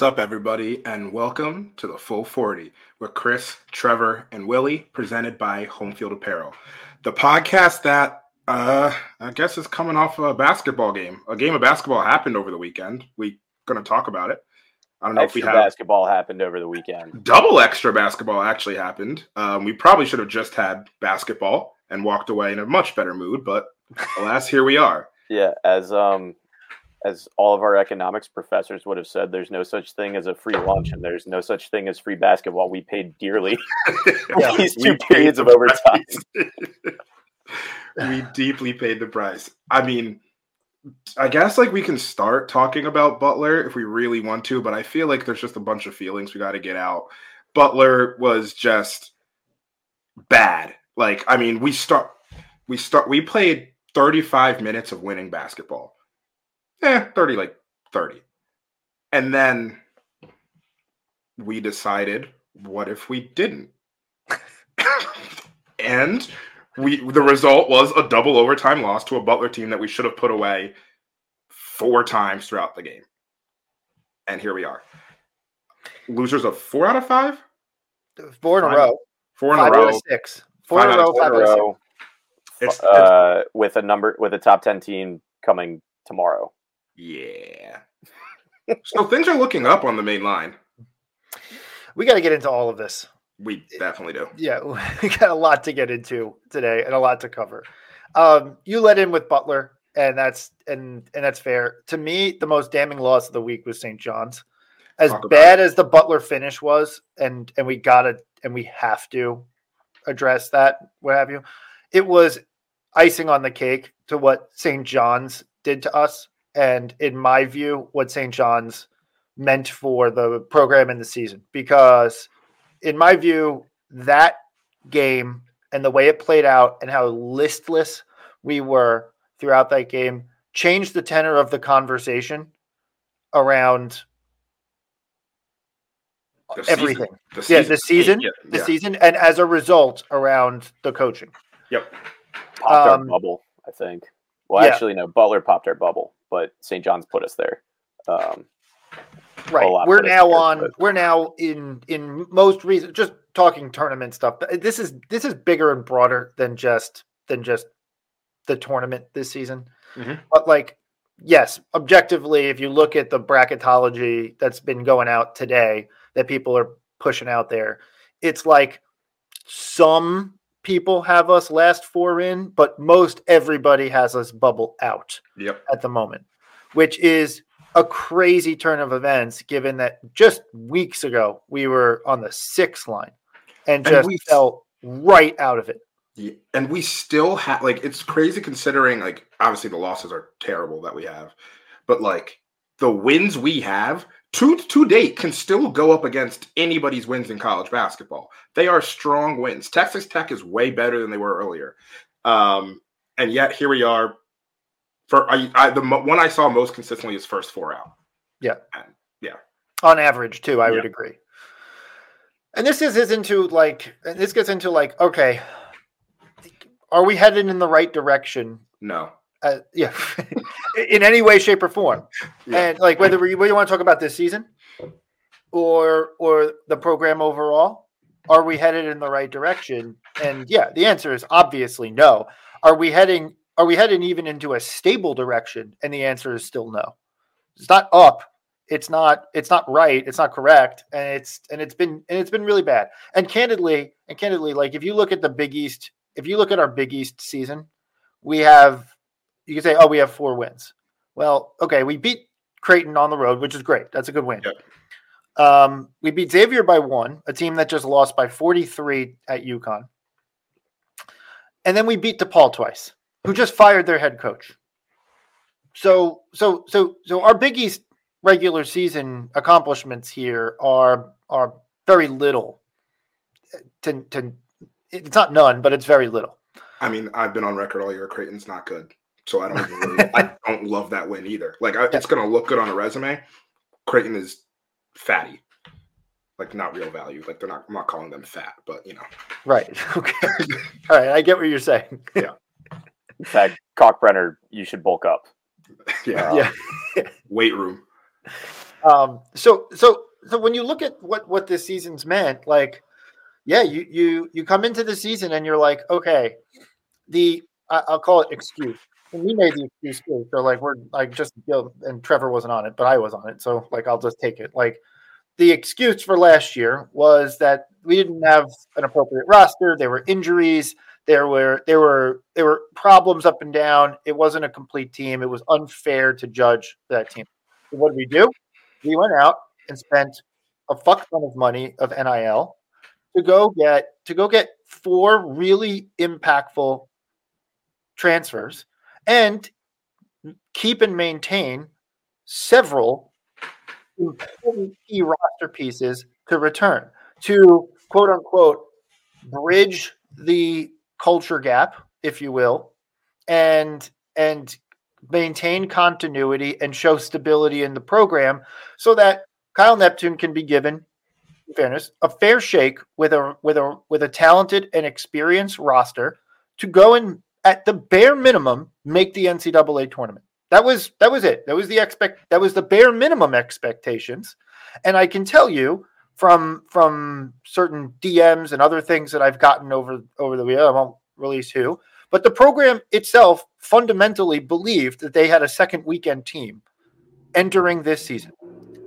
What's up, everybody, and welcome to the Full 40 with Chris, Trevor, and Willie, presented by Homefield Apparel. The podcast that uh, I guess is coming off a basketball game. A game of basketball happened over the weekend. We're going to talk about it. I don't know extra if we have basketball happened over the weekend. double extra basketball actually happened. Um, we probably should have just had basketball and walked away in a much better mood, but alas, here we are. Yeah, as um as all of our economics professors would have said, there's no such thing as a free lunch, and there's no such thing as free basketball. We paid dearly for these two periods the of overtime. we deeply paid the price. I mean, I guess like we can start talking about Butler if we really want to, but I feel like there's just a bunch of feelings we got to get out. Butler was just bad. Like, I mean, we start we start we played 35 minutes of winning basketball. Eh, 30 like 30. And then we decided, what if we didn't? and we the result was a double overtime loss to a Butler team that we should have put away four times throughout the game. And here we are. Losers of four out of five? Four in a row. Four in Five a out row. of six. Four Five in a out of row. Five in a six. row, It's, it's- uh, with a number with a top ten team coming tomorrow. Yeah. so things are looking up on the main line. We got to get into all of this. We definitely do. Yeah, we got a lot to get into today and a lot to cover. Um, you let in with Butler, and that's and and that's fair. To me, the most damning loss of the week was St. John's. As bad as the Butler finish was, and and we gotta and we have to address that, what have you. It was icing on the cake to what St. John's did to us. And in my view, what St. John's meant for the program in the season. Because in my view, that game and the way it played out and how listless we were throughout that game changed the tenor of the conversation around The season- everything. The Yeah, the season, Yeah, the yeah. season, and as a result, around the coaching. Yep. Popped Um, our bubble, I think. Well, yeah. actually, no. Butler popped our bubble, but St. John's put us there. Um, Right. We're now there, on. but- We're now in in most reason just talking tournament stuff. This is this is bigger and broader than just than just the tournament this season. Mhm. But like, yes, objectively, if you look at the bracketology that's been going out today, that people are pushing out there, it's like some people have us last four in, but most everybody has us bubble out Yep. at the moment, which is a crazy turn of events given that just weeks ago we were on the sixth line and And we- fell right out of it. Yeah, and we still have like it's crazy considering like obviously the losses are terrible that we have, but like the wins we have to to date can still go up against anybody's wins in college basketball. They are strong wins. Texas Tech is way better than they were earlier, um, and yet here we are. For I, I the one I saw most consistently is first four out. Yeah, and, yeah. On average too i would agree and this is, is into like this gets into like okay are we headed in the right direction No, uh, yeah in any way shape or form. Yeah. and like whether we, we want to talk about this season or or the program overall are we headed in the right direction? And yeah the answer is obviously no. Are we heading are we heading even into a stable direction? And the answer is still no. It's not up. It's not it's not right. It's not correct. And it's and it's been and it's been really bad. And candidly and candidly like if you look at the big east if you look at our big east season we have you can say oh we have four wins well okay we beat creighton on the road which is great that's a good win Yep. um, we beat xavier by one a team that just lost by 43 at UConn. and then we beat depaul twice who just fired their head coach so so so so our big east regular season accomplishments here are are very little to to it's not none, but it's very little. I mean, I've been on record all year. Creighton's not good, so I don't really, I don't love that win either. Like, I, it's going to look good on a resume. Creighton is fatty, like not real value. Like they're not. I'm not calling them fat, but you know. Right. Okay. all right. I get what you're saying. Yeah. In fact, Kalkbrenner, you should bulk up. yeah. yeah. Weight room. Um. So so so when you look at what what this season's meant, like, yeah, you you you come into the season and you're like, okay, the I'll call it excuse. And we made the excuse too. So like we're like just you know, and Trevor wasn't on it, but I was on it. So like I'll just take it. Like the excuse for last year was that we didn't have an appropriate roster. There were injuries. There were there were there were problems up and down. It wasn't a complete team. It was unfair to judge that team. So what did we do? We went out and spent a fuck ton of money of NIL to go get to go get four really impactful transfers and keep and maintain several important key roster pieces to return to quote unquote bridge the culture gap, if you will, and and maintain continuity and show stability in the program so that Kyle Neptune can be given fairness a fair shake with a with a with a talented and experienced roster to go and at the bare minimum make the NCAA tournament. That was that was it. That was the expect that was the bare minimum expectations. And I can tell you from from certain DMs and other things that I've gotten over over the week, I won't release who, but the program itself fundamentally believed that they had a second weekend team entering this season.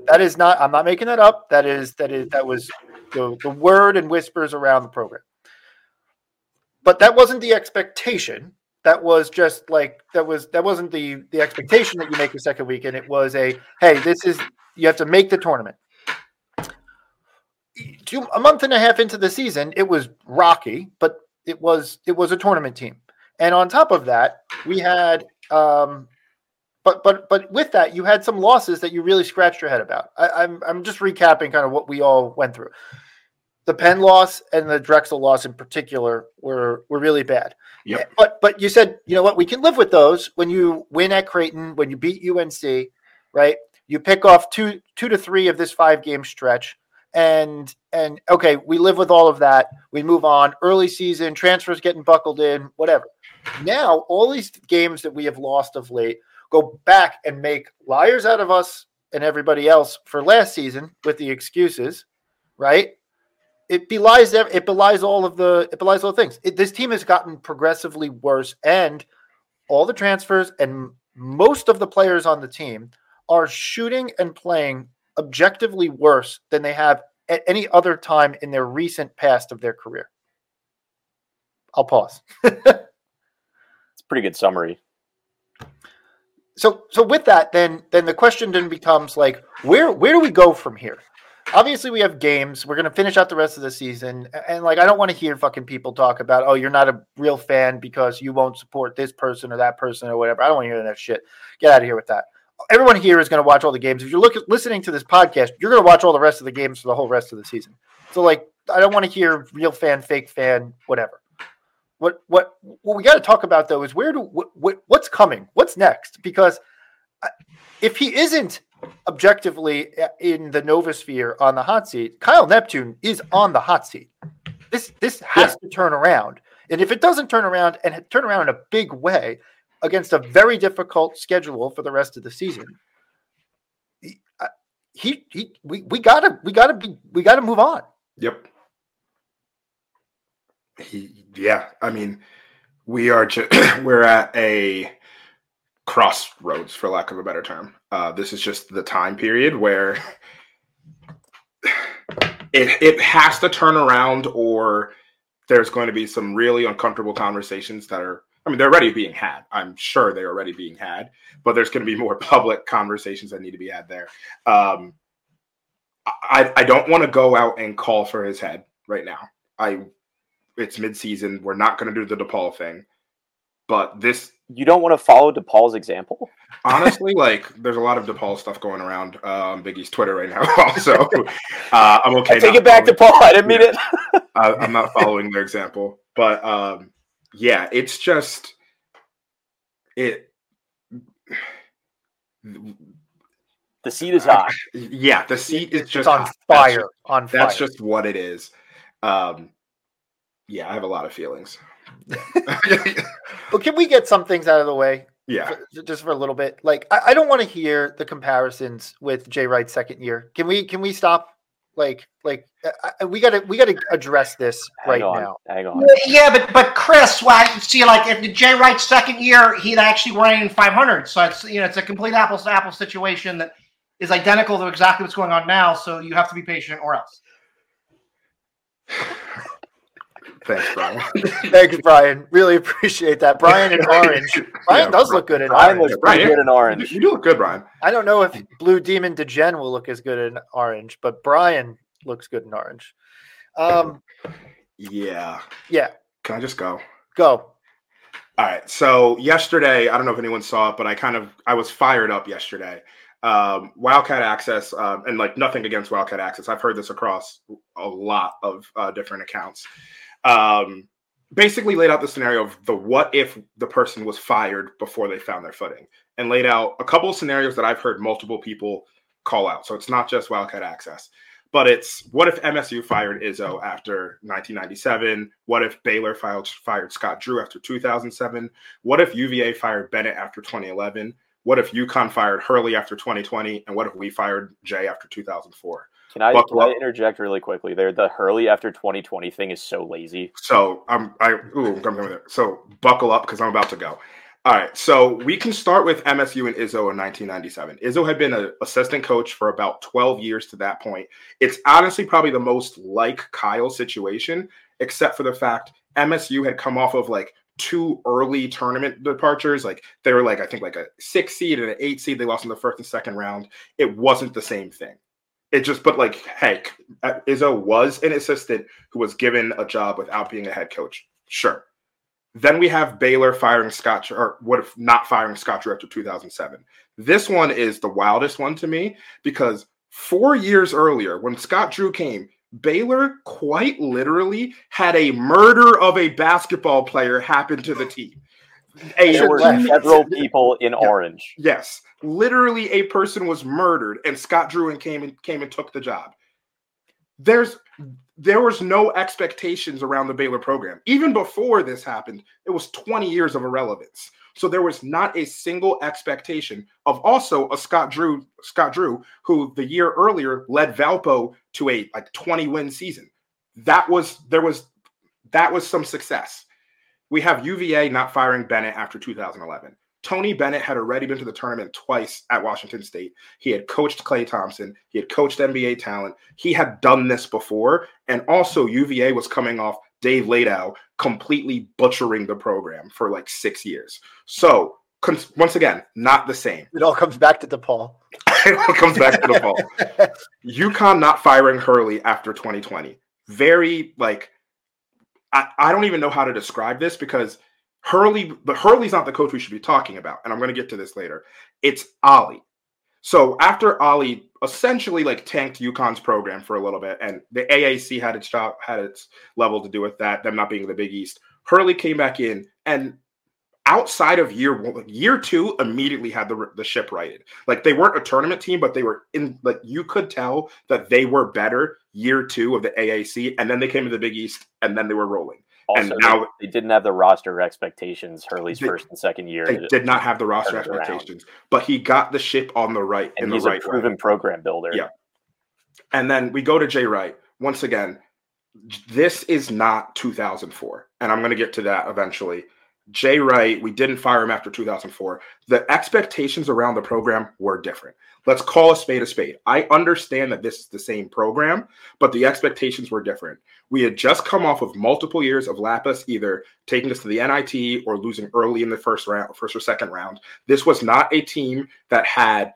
That is not I'm not making that up. That is that is that was the, the word and whispers around the program. But that wasn't the expectation. That was just like that was that wasn't the the expectation that you make the second weekend it was a hey this is you have to make the tournament. Two, a month and a half into the season it was rocky but it was it was a tournament team. And on top of that we had um but but but with that you had some losses that you really scratched your head about. I, i'm i'm just recapping kind of what we all went through the Penn loss and the Drexel loss in particular were were really bad. Yep. But but you said you know what we can live with those when you win at Creighton when you beat UNC, right? You pick off two two to three of this five game stretch, and and okay, we live with all of that. We move on. Early season transfers getting buckled in, whatever. Now all these games that we have lost of late go back and make liars out of us and everybody else for last season with the excuses, right? It belies it belies all of the it belies all the things. It, this team has gotten progressively worse, and all the transfers and most of the players on the team are shooting and playing objectively worse than they have at any other time in their recent past of their career. I'll pause. it's a pretty good summary. So so with that, then then the question then becomes like where where do we go from here? Obviously we have games. We're gonna finish out the rest of the season, and like I don't want to hear fucking people talk about, oh, you're not a real fan because you won't support this person or that person or whatever. I don't want to hear that shit. Get out of here with that. Everyone here is going to watch all the games. If you're looking listening to this podcast, you're going to watch all the rest of the games for the whole rest of the season. So like, I don't want to hear real fan, fake fan, whatever. What what what we got to talk about though is where do what, what what's coming? What's next? Because uh, if he isn't objectively uh, in the Novosphere on the hot seat, Kyle Neptune is on the hot seat. This this has yeah. to turn around, and if it doesn't turn around and turn around in a big way against a very difficult schedule for the rest of the season, he uh, he, he we, we gotta we gotta be we gotta move on. Yep. He, yeah, I mean, we are just we're at a crossroads, for lack of a better term. Uh, this is just the time period where it it has to turn around, or there's going to be some really uncomfortable conversations that are. I mean, they're already being had. I'm sure they're already being had, but there's going to be more public conversations that need to be had there. Um, I I don't want to go out and call for his head right now. I it's midseason. We're not going to do the DePaul thing, but this You don't want to follow DePaul's example? Honestly, like there's a lot of DePaul stuff going around um, Big East Twitter right now. Also, uh, I'm okay. I take it back, DePaul. I didn't mean it. I, I'm not following their example, but um, yeah, it's just it. The seat is hot. Yeah, the seat is It's just on hot. fire. That's on fire. That's just what it is. Um, yeah, I have a lot of feelings. But can we get some things out of the way? yeah, for- just for a little bit. Like I, I don't want to hear the comparisons with Jay Wright's second year. Can we can we stop? Like like I, I- we gotta we gotta address this right Hang on. now. Hang on. Yeah, but but Chris, well, I see, like if Jay Wright's second year, he'd actually in 500. So it's you know it's a complete apples to apples situation that is identical to exactly what's going on now. So you have to be patient, or else. thanks, Brian. Thanks, Brian. Really appreciate that. Brian in orange. Brian Yeah, does Bri- look good in Brian orange. looks Brian, pretty good in you, orange. you do look good, Brian. I don't know if Blue Demon Degen will look as good in orange, but Brian looks good in orange. Um, Yeah, yeah, can I just go? go. All right. So yesterday, I don't know if anyone saw it, but I kind of I was fired up yesterday. Um, Wildcat Access, um, and like nothing against Wildcat Access. I've heard this across a lot of uh, different accounts. Um, basically, laid out the scenario of the what if the person was fired before they found their footing, and laid out a couple of scenarios that I've heard multiple people call out. So it's not just Wildcat Access but it's what if MSU fired Izzo after 1997? What if Baylor fired, fired Scott Drew after 2007? What if UVA fired Bennett after 2011? What if UConn fired Hurley after 2020? And what if we fired Jay after 2004? Can I, can I interject really quickly there? The Hurley after 2020 thing is so lazy. So I'm I ooh I'm coming there. So buckle up because I'm about to go. All right, so we can start with MSU and Izzo in 1997. Izzo had been an assistant coach for about 12 years to that point. It's honestly probably the most like Kyle situation, except for the fact MSU had come off of like two early tournament departures. Like they were like I think like a six seed and an eight seed. They lost in the first and second round. It wasn't the same thing. It just, but like, heck, uh, Izzo was an assistant who was given a job without being a head coach. Sure. Then we have Baylor firing Scott, or what if not firing Scott Drew after 2007? This one is the wildest one to me because four years earlier, when Scott Drew came, Baylor quite literally had a murder of a basketball player happen to the team. A There were several people in Yeah. orange. Yes, literally a person was murdered, and Scott Drew and came and came and took the job. There's there was no expectations around the Baylor program. Even before this happened, it was 20 years of irrelevance. So there was not a single expectation of also a Scott Drew, Scott Drew, who the year earlier led Valpo to a like 20 win season. That was there was that was some success. We have UVA not firing Bennett after 2011. Tony Bennett had already been to the tournament twice at Washington State. He had coached Klay Thompson. He had coached NBA talent. He had done this before. And also, UVA was coming off Dave Leitao completely butchering the program for like six years. So, cons- once again, not the same. It all comes back to DePaul. it all comes back to ball. UConn not firing Hurley after 2020. Very like I, I don't even know how to describe this because Hurley, but Hurley's not the coach we should be talking about, and I'm going to get to this later. It's Ollie. So after Ollie essentially like tanked UConn's program for a little bit, and the AAC had its job had its level to do with that, them not being the Big East. Hurley came back in, and outside of year one, year two, immediately had the the ship righted. Like they weren't a tournament team, but they were in. Like you could tell that they were better year two of the AAC, and then they came to the Big East, and then they were rolling. Also, And now- they, they didn't have the roster expectations Hurley's They- first and second year. They did not have the roster it around. expectations, but he got the ship on the right in and the he's right a way. proven program builder. Yeah. And then we go to Jay Wright. Once again, this is not 2004. And I'm going to get to that eventually. Jay Wright, we didn't fire him after 2004. The expectations around the program were different. Let's call a spade a spade. I understand that this is the same program, but the expectations were different. We had just come off of multiple years of Lappas either taking us to the NIT or losing early in the first round, first or second round. This was not a team that had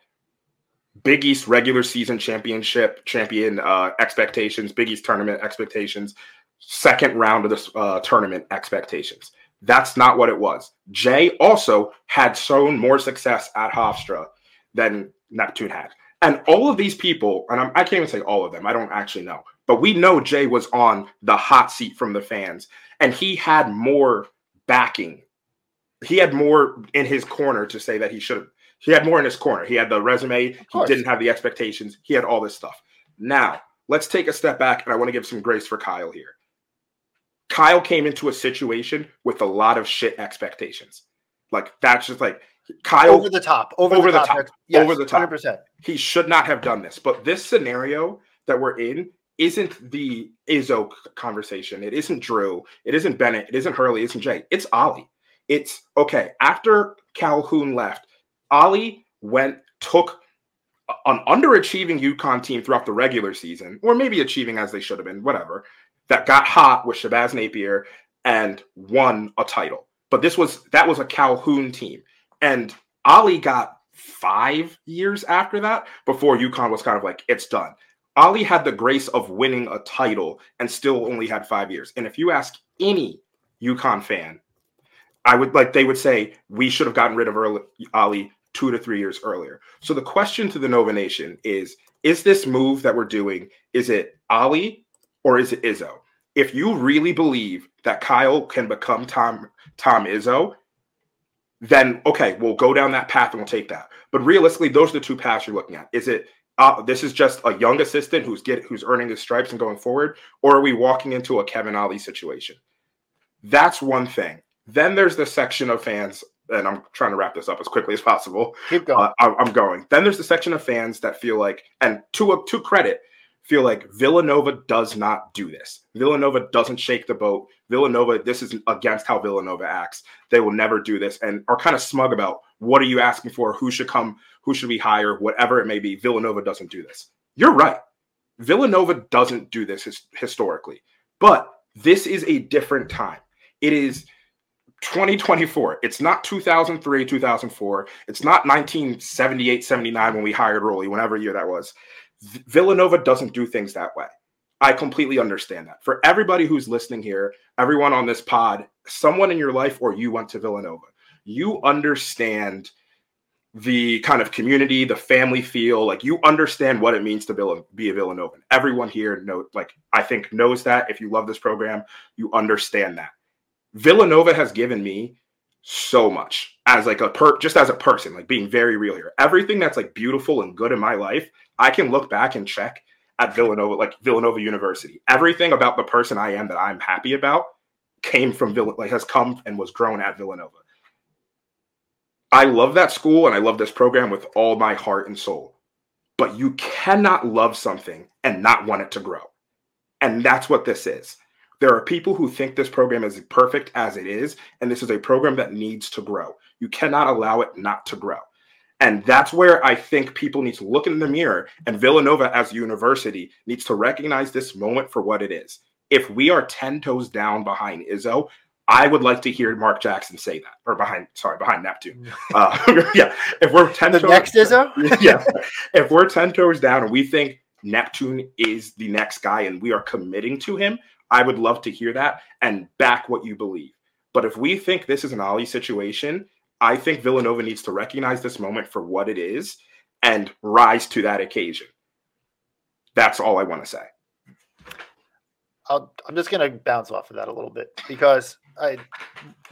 Big East regular season championship champion uh, expectations, Big East tournament expectations, second round of this uh, tournament expectations. That's not what it was. Jay also had shown more success at Hofstra than Neptune had. And all of these people, and I'm, I can not even say all of them, I don't actually know, but we know Jay was on the hot seat from the fans and he had more backing. He had more in his corner to say that he should have. He had more in his corner. He had the resume. He didn't have the expectations. He had all this stuff. Now, let's take a step back and I want to give some grace for Kyle here. Kyle came into a situation with a lot of shit expectations. Like that's just like Kyle over the top, over, over the, the, top, yes, over the top. 100%. He should not have done this. But this scenario that we're in isn't the Izzo conversation. It isn't Drew. It isn't Bennett. It isn't Hurley. It isn't Jay. It's Ollie. It's okay. After Calhoun left, Ollie went took an underachieving UConn team throughout the regular season, or maybe achieving as they should have been, whatever. That got hot with Shabazz Napier and won a title. But this was that was a Calhoun team, and Ollie got five years after that before UConn was kind of like it's done. Ollie had the grace of winning a title and still only had five years. And if you ask any UConn fan, I would like they would say we should have gotten rid of early, Ollie two to three years earlier. So the question to the Nova Nation is: Is this move that we're doing? Is it Ollie or is it Izzo? If you really believe that Kyle can become Tom Tom Izzo, then okay, we'll go down that path and we'll take that. But realistically, those are the two paths you're looking at. Is it uh, this is just a young assistant who's get who's earning his stripes and going forward, or are we walking into a Kevin Ollie situation? That's one thing. Then there's the section of fans, and I'm trying to wrap this up as quickly as possible. Keep going. Uh, I, am going. Then there's the section of fans that feel like, and to to credit, feel like Villanova does not do this. Villanova doesn't shake the boat. Villanova, this is against how Villanova acts. They will never do this, and are kind of smug about what are you asking for? Who should come? Who should we hire? Whatever it may be, Villanova doesn't do this. You're right. Villanova doesn't do this his, historically, but this is a different time. It is 2024. It's not 2003, 2004. It's not 1978, 79 when we hired Rollie, whenever year that was. Villanova doesn't do things that way. I completely understand that. For everybody who's listening here, everyone on this pod, someone in your life or you went to Villanova you understand the kind of community, the family feel, like you understand what it means to be a Villanovan. Everyone here know, like I think knows that. If you love this program, you understand that. Villanova has given me so much as like a per just as a person, like being very real here. Everything that's like beautiful and good in my life, I can look back and check at Villanova, like Villanova University. Everything about the person I am that I'm happy about came from Vill like has come and was grown at Villanova. I love that school and I love this program with all my heart and soul. But you cannot love something and not want it to grow. And that's what this is. There are people who think this program is perfect as it is, and this is a program that needs to grow. You cannot allow it not to grow. And that's where I think people need to look in the mirror, and Villanova as a university needs to recognize this moment for what it is. If we are 10 toes down behind Izzo, I would like to hear Mark Jackson say that, or behind, sorry, behind Neptune. Uh, yeah, if we're ten the toes, next Izzo, yeah, if we're ten toes down and we think Neptune is the next guy and we are committing to him, I would love to hear that and back what you believe. But if we think this is an Ollie situation, I think Villanova needs to recognize this moment for what it is and rise to that occasion. That's all I want to say. i am just going to bounce off of that a little bit because I,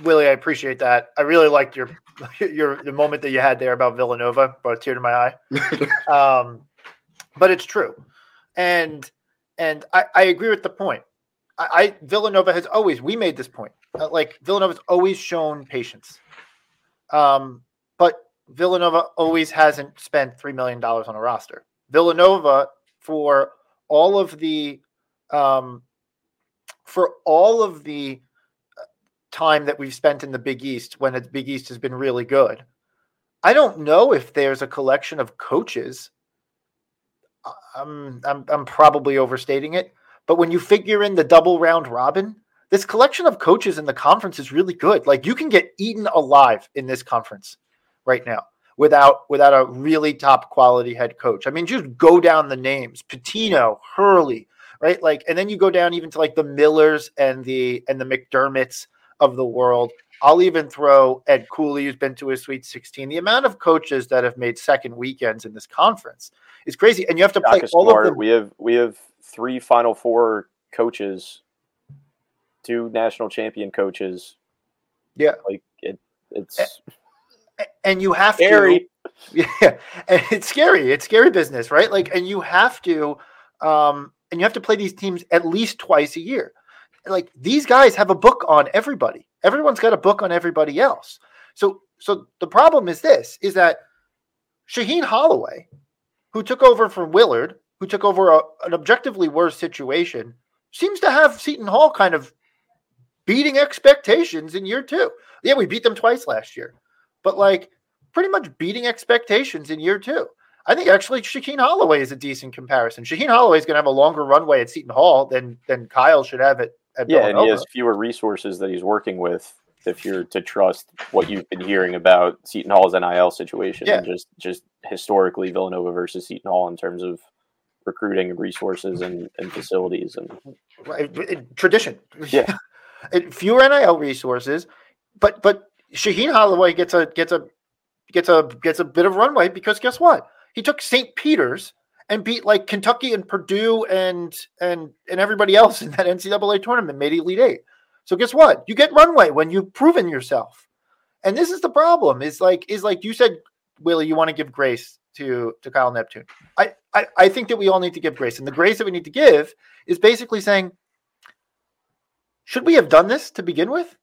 Willie, I appreciate that. I really liked your your the moment that you had there about Villanova, brought a tear to my eye. um, but it's true, and and I, I agree with the point. I, I Villanova has always we made this point. Uh, like Villanova's always shown patience, um, but Villanova always hasn't spent three million dollars on a roster. Villanova for all of the um, for all of the time that we've spent in the Big East when the Big East has been really good. I don't know if there's a collection of coaches. I'm, I'm, I'm probably overstating it, but when you figure in the double round robin, this collection of coaches in the conference is really good. Like you can get eaten alive in this conference right now without without a really top quality head coach. I mean, just go down the names: Pitino, Hurley, right? Like, and then you go down even to like the Millers and the and the McDermotts of the world. I'll even throw Ed Cooley, who's been to a Sweet 16. The amount of coaches that have made second weekends in this conference is crazy, and you have to play Shaka all Smart, of them. We have we have three Final Four coaches, two national champion coaches. Yeah. like it. It's and you have to yeah it's scary it's scary business right like and you have to um and you have to play these teams at least twice a year like these guys have a book on everybody everyone's got a book on everybody else so so the problem is this is that Shaheen Holloway who took over from Willard who took over a, an objectively worse situation seems to have Seton Hall kind of beating expectations in year 2 yeah we beat them twice last year but like pretty much beating expectations in year two. I think actually Shaheen Holloway is a decent comparison. Shaheen Holloway is going to have a longer runway at Seton Hall than than Kyle should have it at yeah, and he has fewer resources that he's working with. If you're to trust what you've been hearing about Seton Hall's NIL situation, and just just historically Villanova versus Seton Hall in terms of recruiting and resources and, and facilities and tradition. Yeah. Fewer NIL resources, but but Shaheen Holloway gets a gets a gets a gets a bit of runway because guess what? He took St. Peter's and beat like Kentucky and Purdue and and and everybody else in that NCAA tournament, made Elite Eight. So guess what? You get runway when you've proven yourself. And this is the problem. Is like is like you said, Willie, you want to give grace to to Kyle Neptune. I, I I think that we all need to give grace, and the grace that we need to give is basically saying, should we have done this to begin with?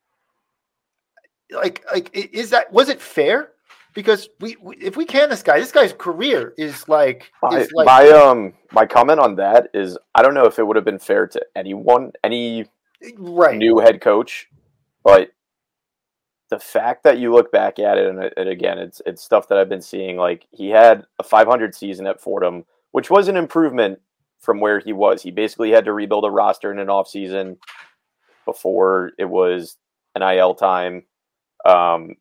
Like like is that was it fair? Because we, we if we can this guy, this guy's career is like my, is like my um my comment on that is I don't know if it would have been fair to anyone any right. new head coach, but the fact that you look back at it, and, and again, it's it's stuff that I've been seeing. Like he had a 500 season at Fordham, which was an improvement from where he was. He basically had to rebuild a roster in an off season before it was NIL time, um,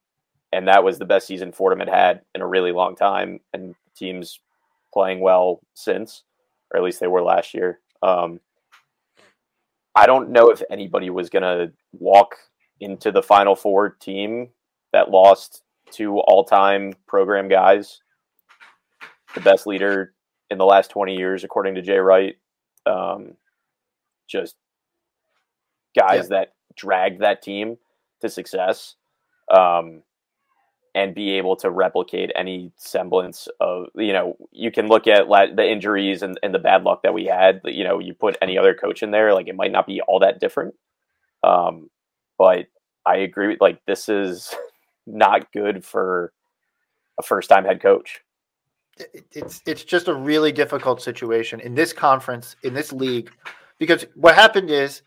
and that was the best season Fordham had had in a really long time. And teams playing well since, or at least they were last year. Um, I don't know if anybody was going to walk into the Final Four team that lost two all time program guys, the best leader in the last 20 years, according to Jay Wright. Um, just guys that dragged that team to success um, and be able to replicate any semblance of, you know, you can look at la- the injuries and, and the bad luck that we had. You know, you put any other coach in there, like it might not be all that different. Um, but I agree. with Like this is not good for a first-time head coach. it's it's just a really difficult situation in this conference in this league because what happened is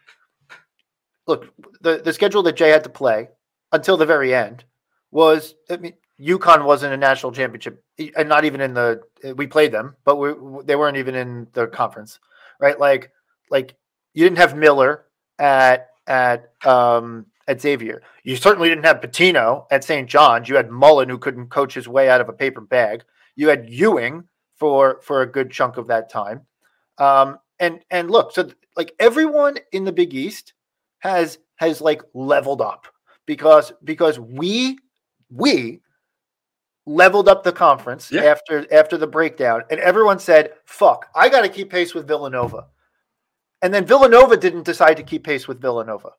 look the the schedule that Jay had to play until the very end was I mean UConn wasn't a national championship and not even in the we played them but we, they weren't even in the conference right like like you didn't have Miller at at um at Xavier. You certainly didn't have Pitino at St. John's. You had Mullin who couldn't coach his way out of a paper bag. You had Ewing for for a good chunk of that time. Um, and and look, so like everyone in the Big East has has like leveled up because because we we leveled up the conference Yeah. after after the breakdown, and everyone said, "Fuck, I got to keep pace with Villanova." And then Villanova didn't decide to keep pace with Villanova.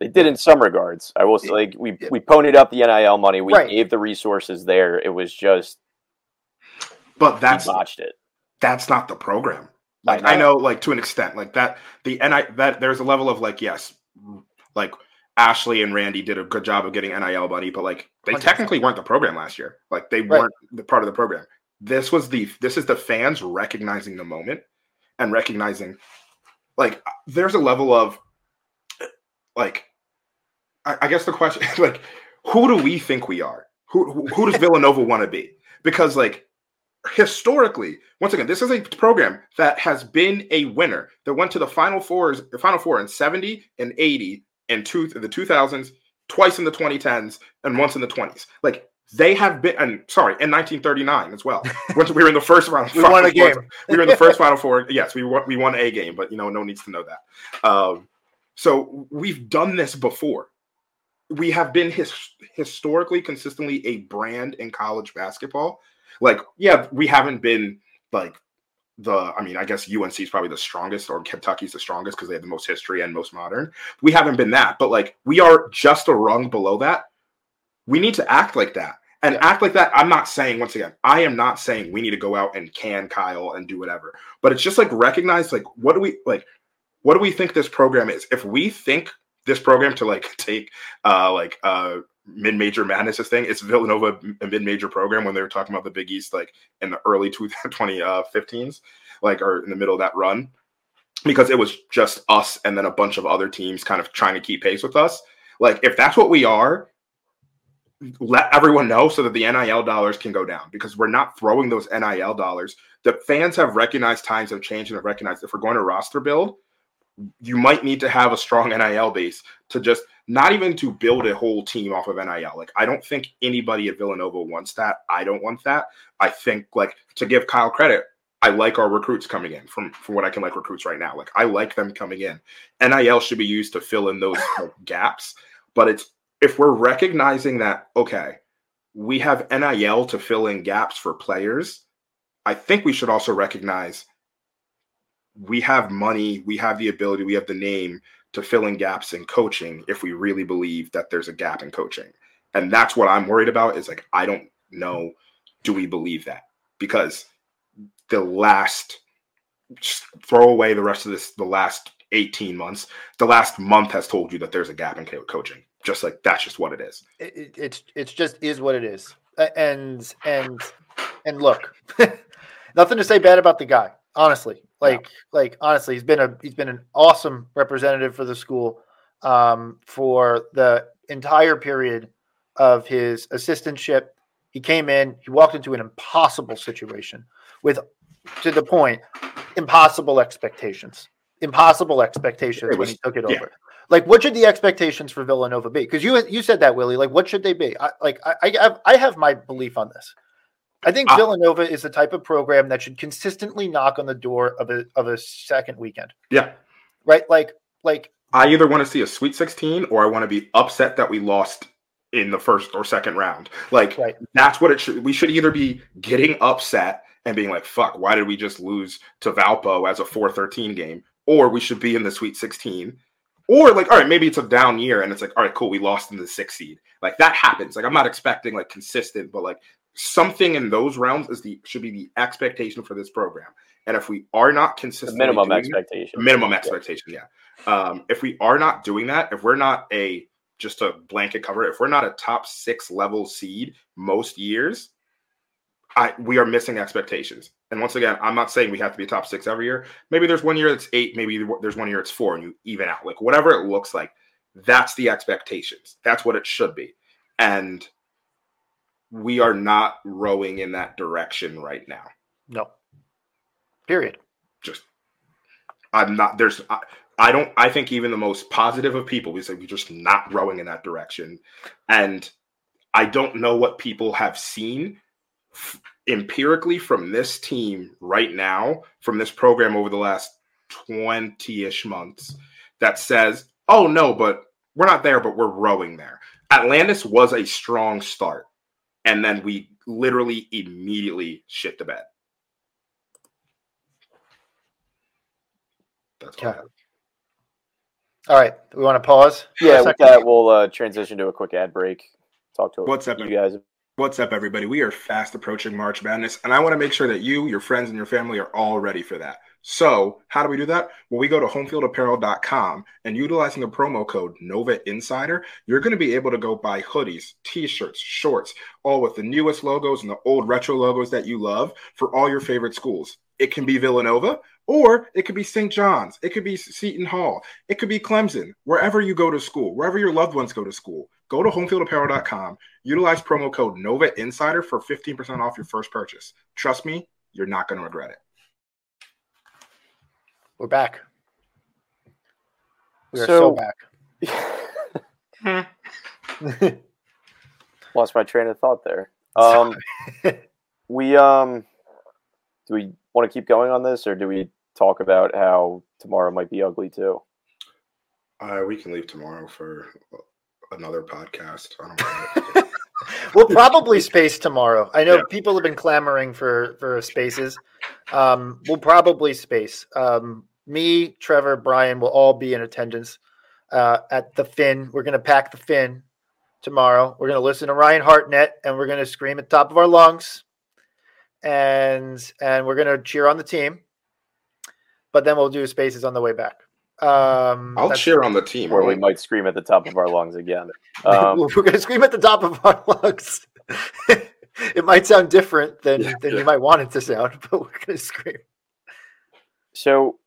They did in some regards. I will say, like we Yeah. we ponied up the NIL money. We Right. gave the resources there. It was just But we that's botched it. that's not the program. I Like I know. like to an extent, like that. The and I that there's a level of like yes, like Ashley and Randy did a good job of getting NIL money, but like they 100%. technically weren't the program last year. Like they Right. weren't the part of the program. This was the this is the fans recognizing the moment and recognizing like there's a level of like I, I guess the question like who do we think we are? Who, who does Villanova want to be? Because like historically, once again, this is a program that has been a winner that went to the final fours, the final four in 70 and 80 and two the 2000s, twice in the 2010s, and once in the 20s. Like they have been, and sorry, in 1939 as well. Once we were in the first round, We won a game. we were in the first final four. Yes, we won, we won a game, but you know, no one needs to know that. Um, So we've done this before. We have been his, historically consistently a brand in college basketball. Like, yeah, we haven't been like the I mean, I guess UNC is probably the strongest or Kentucky's the strongest because they have the most history and most modern. We haven't been that, but like we are just a rung below that. We need to act like that. And yeah. act like that. I'm not saying once again, I am not saying we need to go out and can Kyle and do whatever. But it's just like recognize like what do we like what do we think this program is? If we think this program to like take uh like uh mid-major madness this thing. It's Villanova a mid-major program when they were talking about the Big East like in the early 2015s, like or in the middle of that run, because it was just us and then a bunch of other teams kind of trying to keep pace with us. Like if that's what we are, let everyone know so that the NIL dollars can go down because we're not throwing those NIL dollars. The fans have recognized times have changed and have recognized if we're going to roster build, you might need to have a strong NIL base to just not even to build a whole team off of NIL. Like I don't think anybody at Villanova wants that. I don't want that. I think like to give Kyle credit, I like our recruits coming in from from what I can like recruits right now. Like I like them coming in. NIL should be used to fill in those like, gaps, but it's if we're recognizing that okay, we have NIL to fill in gaps for players, I think we should also recognize we have money, we have the ability, we have the name to fill in gaps in coaching if we really believe that there's a gap in coaching. And that's what I'm worried about is like, I don't know, do we believe that? Because the last, throw away the rest of this, the last 18 months, the last month has told you that there's a gap in coaching. Just like that's just what it is. It, it's it's just is what it is. And and and look, nothing to say bad about the guy honestly. Like yeah. like honestly, he's been a he's been an awesome representative for the school um, for the entire period of his assistantship. He came in, he walked into an impossible situation with to the point impossible expectations. Impossible expectations was, when he took it yeah. over. Like, what should the expectations for Villanova be? Because you you said that, Willie. Like, what should they be? I, like, I, I have I have my belief on this. I think uh, Villanova is the type of program that should consistently knock on the door of a of a second weekend. Yeah. Right? Like like I either want to see a sweet 16 or I want to be upset that we lost in the first or second round. Like right. that's what it should we should either be getting upset and being like, fuck, why did we just lose to Valpo as a 413 game? Or we should be in the sweet 16. Or like, all right, maybe it's a down year and it's like, all right, cool, we lost in the sixth seed. Like that happens. Like I'm not expecting like consistent, but like something in those realms is the should be the expectation for this program. And if we are not consistent, minimum expectation, minimum expectation, yeah. Um, if we are not doing that, if we're not a just a blanket cover, if we're not a top six level seed most years, I we are missing expectations. And once again, I'm not saying we have to be top six every year. Maybe there's one year that's eight, maybe there's one year it's four, and you even out. Like whatever it looks like, that's the expectations. That's what it should be. And we are not rowing in that direction right now. No. Period. Just I'm not there's I, I don't I think even the most positive of people we say we're just not rowing in that direction. And I don't know what people have seen f- empirically from this team right now, from this program over the last 20-ish months that says, "Oh no, but we're not there, but we're rowing there." Atlantis was a strong start and then we literally immediately shit the bed. That's all. Okay. All right, we want to pause. Yeah, with that, we'll uh, transition to a quick ad break. Talk to what's up, you guys. What's up, everybody? We are fast approaching March Madness, and I want to make sure that you, your friends, and your family are all ready for that. So, how do we do that? Well, we go to homefieldapparel.com and utilizing the promo code Nova Insider, you're going to be able to go buy hoodies, t shirts, shorts, all with the newest logos and the old retro logos that you love for all your favorite schools. It can be Villanova, or it could be St. John's, it could be Seton Hall, it could be Clemson, wherever you go to school, wherever your loved ones go to school. Go to homefieldapparel.com, utilize promo code Nova Insider for 15% off your first purchase. Trust me, you're not going to regret it. We're back. We are so, so back. Lost my train of thought there. Um, we um, do we want to keep going on this, or do we talk about how tomorrow might be ugly too? Uh, we can leave tomorrow for another podcast. I don't know. We'll probably space tomorrow. I know Yeah. people have been clamoring for for spaces. Um, we'll probably space. Um, me, Trevor, Brian will all be in attendance uh, at the Finn. We're going to pack the Finn tomorrow. We're going to listen to Ryan Hartnett, and we're going to scream at the top of our lungs, and and we're going to cheer on the team. But then we'll do spaces on the way back. Um, I'll cheer on the team. Where I we might scream at the top of our lungs again. Um, we're going to scream at the top of our lungs. it might sound different than, Yeah, than yeah. you might want it to sound, but we're going to scream. So,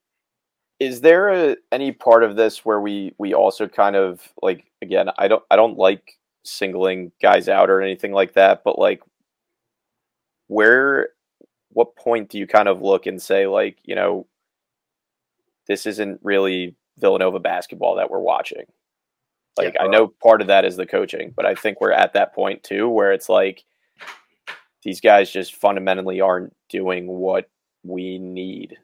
is there a, any part of this where we we also kind of like again? I don't I don't like singling guys out or anything like that, but like, where, what point do you kind of look and say like, you know, this isn't really Villanova basketball that we're watching? Like, I know part of that is the coaching, but I think we're at that point too where it's like these guys just fundamentally aren't doing what we need.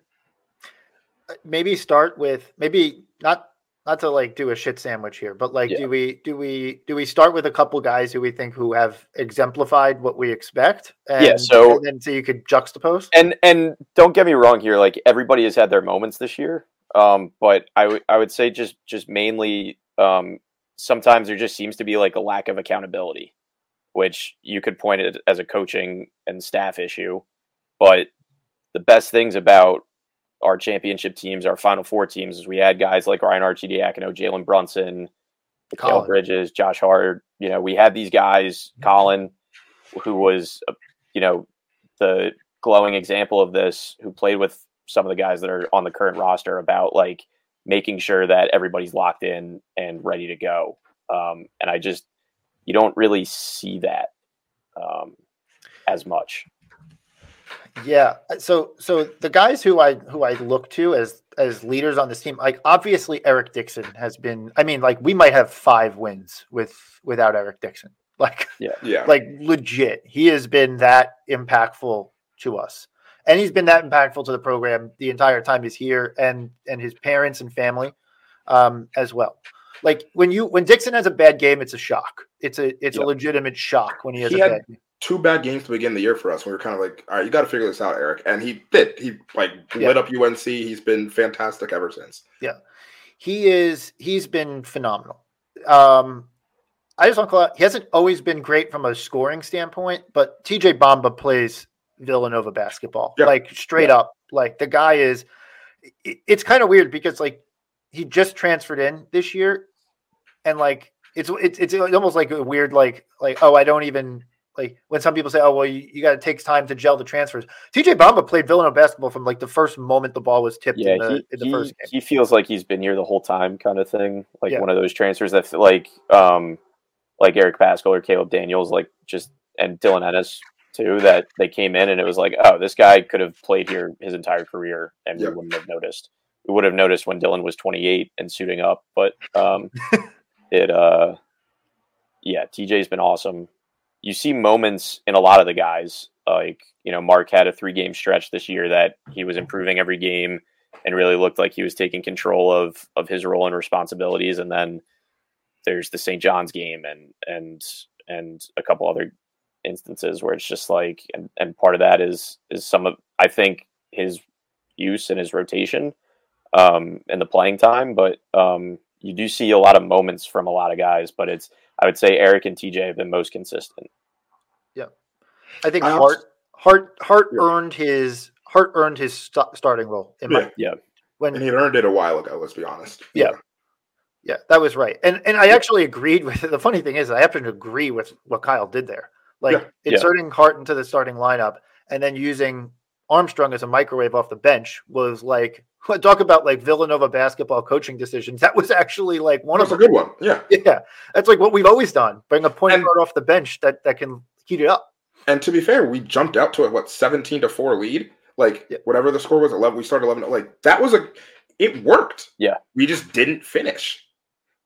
Uh, maybe start with maybe not not to like do a shit sandwich here, but like Yeah. do we do we do we start with a couple guys who we think who have exemplified what we expect? And, Yeah, so- and then so you could juxtapose. and and don't get me wrong here like everybody has had their moments this year um but i would say just just mainly um sometimes there just seems to be like a lack of accountability which you could point it as a coaching and staff issue but the best things about our championship teams our final four teams is we had guys like ryan arcidiacono jalen brunson Collin. bridges josh hart you know we had these guys collin who was uh, you know the glowing example of this who played with some of the guys that are on the current roster about like making sure that everybody's locked in and ready to go. Um, and I just you don't really see that um, as much. Yeah. So so the guys who I who I look to as as leaders on this team, like obviously Eric Dixon has been. I mean, like we might have five wins with without Eric Dixon. Like Yeah. like legit, he has been that impactful to us, and he's been that impactful to the program the entire time he's here, and and his parents and family, um, as well. Like when you when Dixon has a bad game, it's a shock. It's a it's Yep. a legitimate shock when he has He a bad game. Two bad games to begin the year for us. We were kind of like, all right, you got to figure this out, Eric. And he did. He like Yeah. lit up UNC. He's been fantastic ever since. Yeah, he is he's been phenomenal. Um, I just want to call out he hasn't always been great from a scoring standpoint, but TJ Bamba plays Villanova basketball Yeah. like straight up. Like the guy is. it- it's kind of weird because like he just transferred in this year, and like it's it's it's almost like a weird like like oh I don't even. Like when some people say, "Oh well, you, you got to take time to gel the transfers." TJ Bamba played Villanova basketball from like the first moment the ball was tipped Yeah, in the, he, in the he, first game. he feels like he's been here the whole time, kind of thing. Like Yeah. one of those transfers that like um like Eric Pascal or Caleb Daniels, like just and Dylan Ennis too, that they came in and it was like, oh, this guy could have played here his entire career and Yep. we wouldn't have noticed. We would have noticed when Dylan was 28 and suiting up, but um it uh yeah, TJ's been awesome. You see moments in a lot of the guys, like you know, Mark had a three game stretch this year that he was improving every game and really looked like he was taking control of of his role and responsibilities. And then there's the St. John's game and and and a couple other instances where it's just like and, and part of that is is some of I think his use and his rotation um and the playing time, but um you do see a lot of moments from a lot of guys, but it's I would say Eric and TJ have been most consistent. Yeah, I think I also- Hart Hart Hart Yeah. earned his Hart earned his st- starting role in my Yeah. Yeah. when And he earned it a while ago. Let's be honest. Yeah. yeah that was right and and I actually agreed with the funny thing is I happen to agree with what Kyle did there like Yeah. Yeah. inserting Hart into the starting lineup and then using Armstrong as a microwave off the bench was like talk about like Villanova basketball coaching decisions that was actually like one That's of a them good one. Yeah. yeah that's like what we've always done bring a point And- guard off the bench that that can heat it up And to be fair, we jumped out to a what seventeen to four lead. Like Yeah. whatever the score was, eleven. We started eleven. Like that was a. It worked. Yeah. We just didn't finish,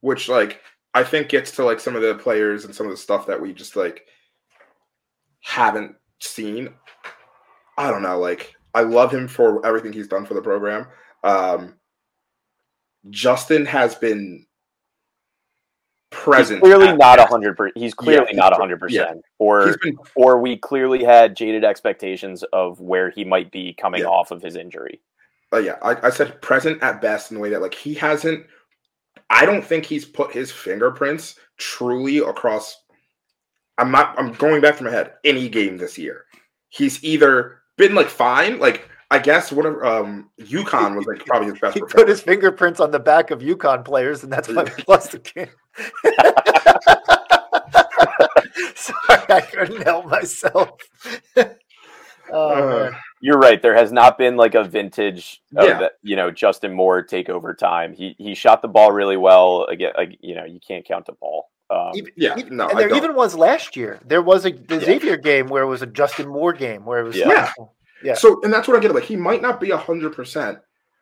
which like I think gets to like some of the players and some of the stuff that we just like haven't seen. I don't know. Like I love him for everything he's done for the program. Um, Justin has been present. clearly not a hundred percent. He's clearly he's not a hundred yeah. percent. Or He's been or we clearly had jaded expectations of where he might be coming Yeah. off of his injury. uh, yeah, I, I said present at best in the way that like he hasn't. I don't think he's put his fingerprints truly across. I'm not. I'm going back to my head. Any game this year, he's either been like fine, like I guess whatever. Um, UConn was like probably his best. He put his fingerprints on the back of UConn players, and that's why we lost the game. Sorry, I couldn't help myself. oh, Uh. You're right. There has not been like a vintage of Yeah. you know Justin Moore takeover time. He he shot the ball really well. Again, like you know you can't count the ball. Um, Even- Yeah, even- no, and I there don't. even was last year. There was a the Yeah. Xavier game where it was a Justin Moore game where it was Yeah. Yeah. So, and that's what I get. Like, he might not be hundred percent,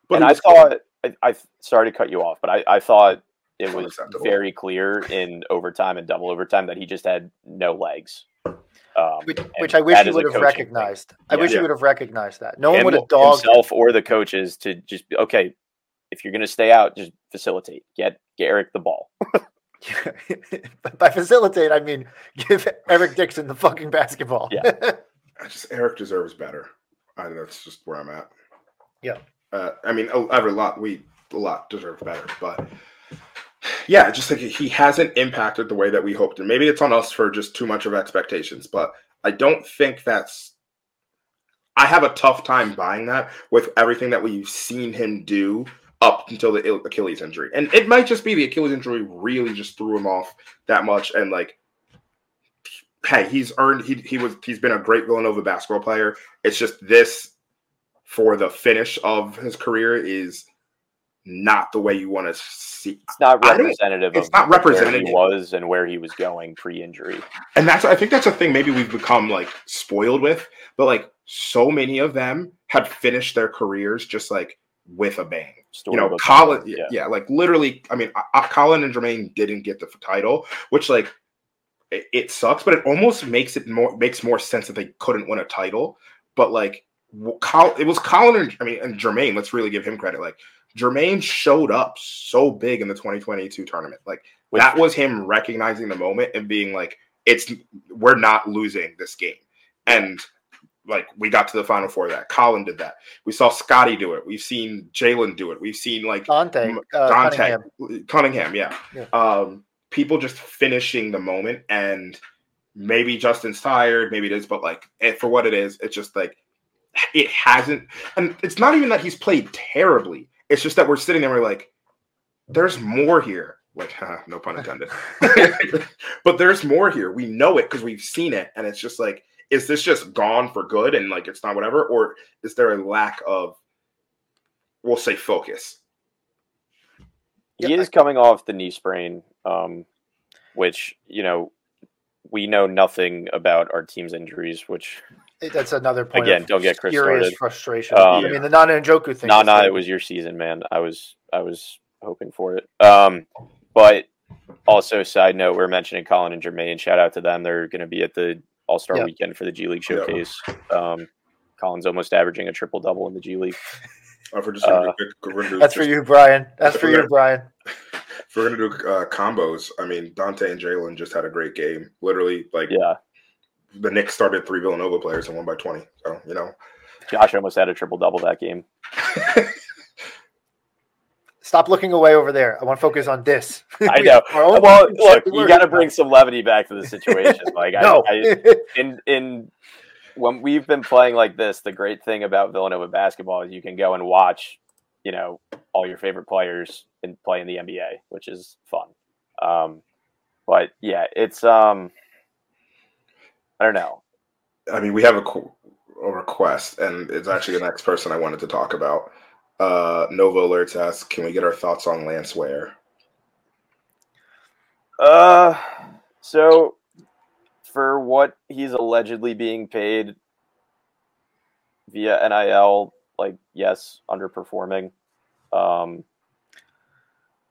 but and I was- thought I, I sorry to cut you off, but I, I thought it was very clear in overtime and double overtime that he just had no legs. Um, which, which I wish that he would have coaching thing. recognized. I Yeah. wish he would have recognized that. No one would have dogged himself or the coaches to just okay. If you're going to stay out, just facilitate. Get, get Eric the ball. But By facilitate, I mean give Eric Dixon the fucking basketball. Yeah. I just Eric deserves better. I know that's just where I'm at. Yeah. Uh, I mean, a- every lot we a lot deserve better, but yeah, just like he hasn't impacted the way that we hoped, and maybe it's on us for just too much of expectations. But I don't think that's. I have a tough time buying that with everything that we've seen him do up until the Achilles injury, and it might just be the Achilles injury really just threw him off that much, and like hey, he's earned he he was he's been a great Villanova basketball player. It's just this for the finish of his career is not the way you want to see. It's not representative it's of not where representative. he was and where he was going pre-injury. And that's I think that's a thing maybe we've become like spoiled with, but like so many of them had finished their careers just like with a bang. you know, Collin, yeah. yeah, like literally. I mean, uh, Collin and Jermaine didn't get the title, which like it, it sucks, but it almost makes it more makes more sense that they couldn't win a title. But like, Col- it was Collin and I mean and Jermaine. Let's really give him credit. Like Jermaine showed up so big in the 2022 tournament. Like Which- that was him recognizing the moment and being like, "It's we're not losing this game." And like we got to the final four of that. Collin did that. We saw Scotty do it. We've seen Jalen do it. We've seen like Dante, uh, Dante Cunningham. Cunningham. yeah. Yeah. Um, people just finishing the moment, and maybe Justin's tired, maybe it is, but like eh, for what it is, it's just like it hasn't. And it's not even that he's played terribly. It's just that we're sitting there, we're like, there's more here. Like, huh, no pun intended. but there's more here. We know it because we've seen it, and it's just like, is this just gone for good and like it's not whatever, or is there a lack of, we'll say, focus? He Yeah, is coming off the knee sprain, um, which you know we know nothing about our team's injuries. Which That's another point. Again, of don't get Chris furious started. frustration. Um, I mean, the Nnanna Njoku thing. nah, nah, it was your season, man. I was, I was hoping for it. Um, but also, side note, we're mentioning Collin and Jermaine. Shout out to them. They're going to be at the All Star Yeah. Weekend for the G League Yeah. Showcase. Um, Collin's almost averaging a triple double in the G League. Uh, if we're just Uh, do, we're That's for you, Brian. That's for you, Brian. If we're gonna do uh, combos, I mean Dante and Jalen just had a great game. Literally, like Yeah, the Knicks started three Villanova players and won by twenty. So you know, Josh almost had a triple double that game. Stop looking away over there. I want to focus on this. I know. have our own Well, look, you got to bring some levity back to the situation. Like, No. I, I, in in when we've been playing like this, the great thing about Villanova basketball is you can go and watch, you know, all your favorite players and play in the NBA, which is fun. Um, but yeah, it's um, I don't know. I mean we have a, a request, and it's actually the next person I wanted to talk about. Uh, Nova alerts asks, "Can we get our thoughts on Lance Ware?" Uh, so for what he's allegedly being paid via NIL, like yes, underperforming. Um,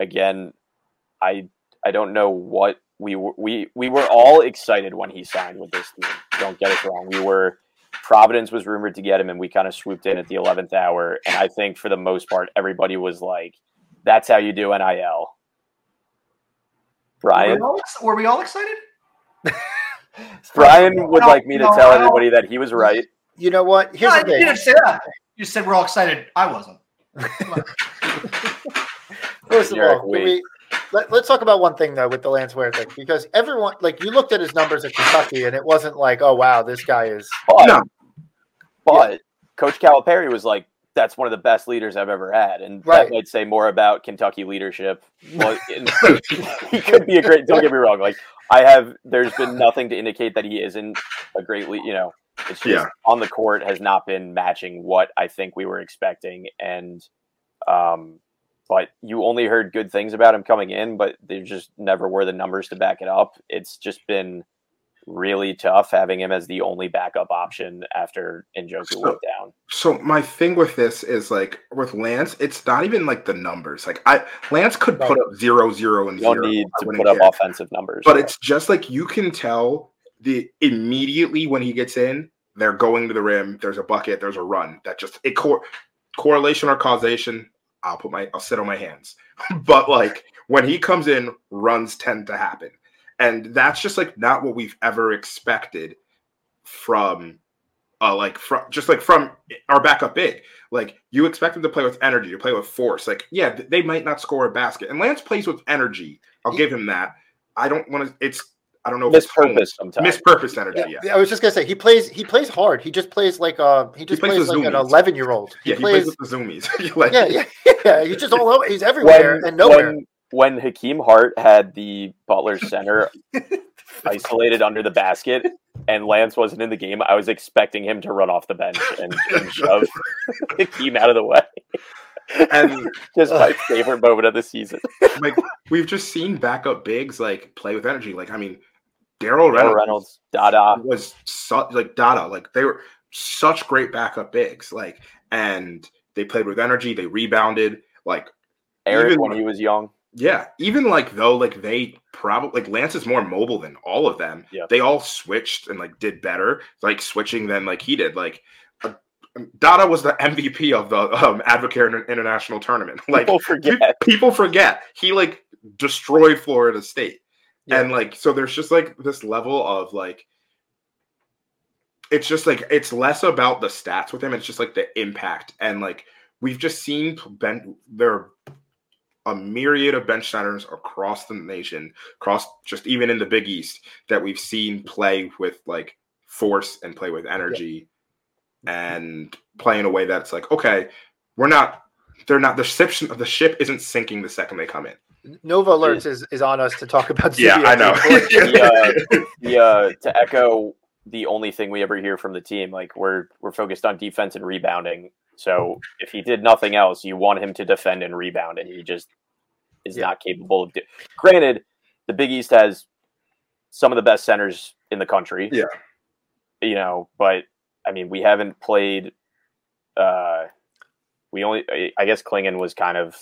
again, I I don't know what we were we we were all excited when he signed with this team. Don't get us wrong. We were Providence was rumored to get him, and we kind of swooped in at the eleventh hour. And I think for the most part, everybody was like, "That's how you do NIL." Were Brian. we all, ex- were we all excited? Brian would No, like me to no, tell I everybody that he was right. You know what? Here's no, the you thing. didn't say that. You said we're all excited. I wasn't. First of all, we, let, us talk about one thing though with the Lance Ware thing because everyone like you looked at his numbers at Kentucky and it wasn't like oh wow this guy is oh, But, No. But Coach Calipari was like, that's one of the best leaders I've ever had. And Right. that might say more about Kentucky leadership. Well, he could be a great, don't get me wrong. Like, I have, there's been nothing to indicate that he isn't a great lead, you know, it's just Yeah. on the court has not been matching what I think we were expecting. And, um, but you only heard good things about him coming in, but there just never were the numbers to back it up. It's just been really tough having him as the only backup option after Njoku So- went down. So my thing with this is like with Lance, it's not even like the numbers. Like I Lance could put up zero, zero, and You don't zero. need to put up care. offensive numbers. But it's just like you can tell the immediately when he gets in, they're going to the rim. There's a bucket. There's a run. That just it cor- correlation or causation. I'll put my I'll sit on my hands. but like when he comes in, runs tend to happen, and that's just like not what we've ever expected from. Uh, like from just like from our backup big, like you expect him to play with energy, to play with force. Like, yeah, th- they might not score a basket, and Lance plays with energy. I'll give him that. I don't want to. It's I don't know. if it's mispurpose sometimes. Mispurposed energy. Yeah. yeah. I was just gonna say he plays he plays hard. He just plays like uh he just plays plays, with like an eleven year old. He Yeah, he plays plays with the zoomies. like, yeah, yeah, yeah. He's just all over he's everywhere and nowhere. When, when Hakim Hart had the Butler center isolated under the basket and Lance wasn't in the game, I was expecting him to run off the bench and, and shove Hakim out of the way. And Just my favorite moment of the season. like we've just seen backup bigs like play with energy. Like I mean, Darryl Reynolds, Reynolds, Dada. was su- like Dada. Like they were such great backup bigs. Like and they played with energy. They rebounded. Like Eric Even- when he was young. Yeah, even like though like they probably like Lance is more mobile than all of them. Yeah, They all switched and like did better like switching than like he did. Like. uh, Dada was the MVP of the um, AdvoCare Invitational Tournament. Like People Pe- forget. people forget he like destroyed Florida State, Yeah. and like so there's just like this level of like it's just like it's less about the stats with him. It's just like the impact and like we've just seen ben there a myriad of bench centers across the nation, across just even in the Big East that we've seen play with like force and play with energy and play in a way that's like okay, we're not they're not the ship the ship isn't sinking the second they come in. Nova Alerts is, is on us to talk about Yeah, I know. The, the, uh, to echo the only thing we ever hear from the team, like we're we're focused on defense and rebounding. So if he did nothing else, you want him to defend and rebound, and he just is Yeah. not capable of. Do- Granted, the Big East has some of the best centers in the country. Yeah. you know, but I mean, we haven't played. Uh, we only, I- guess, Clingan was kind of,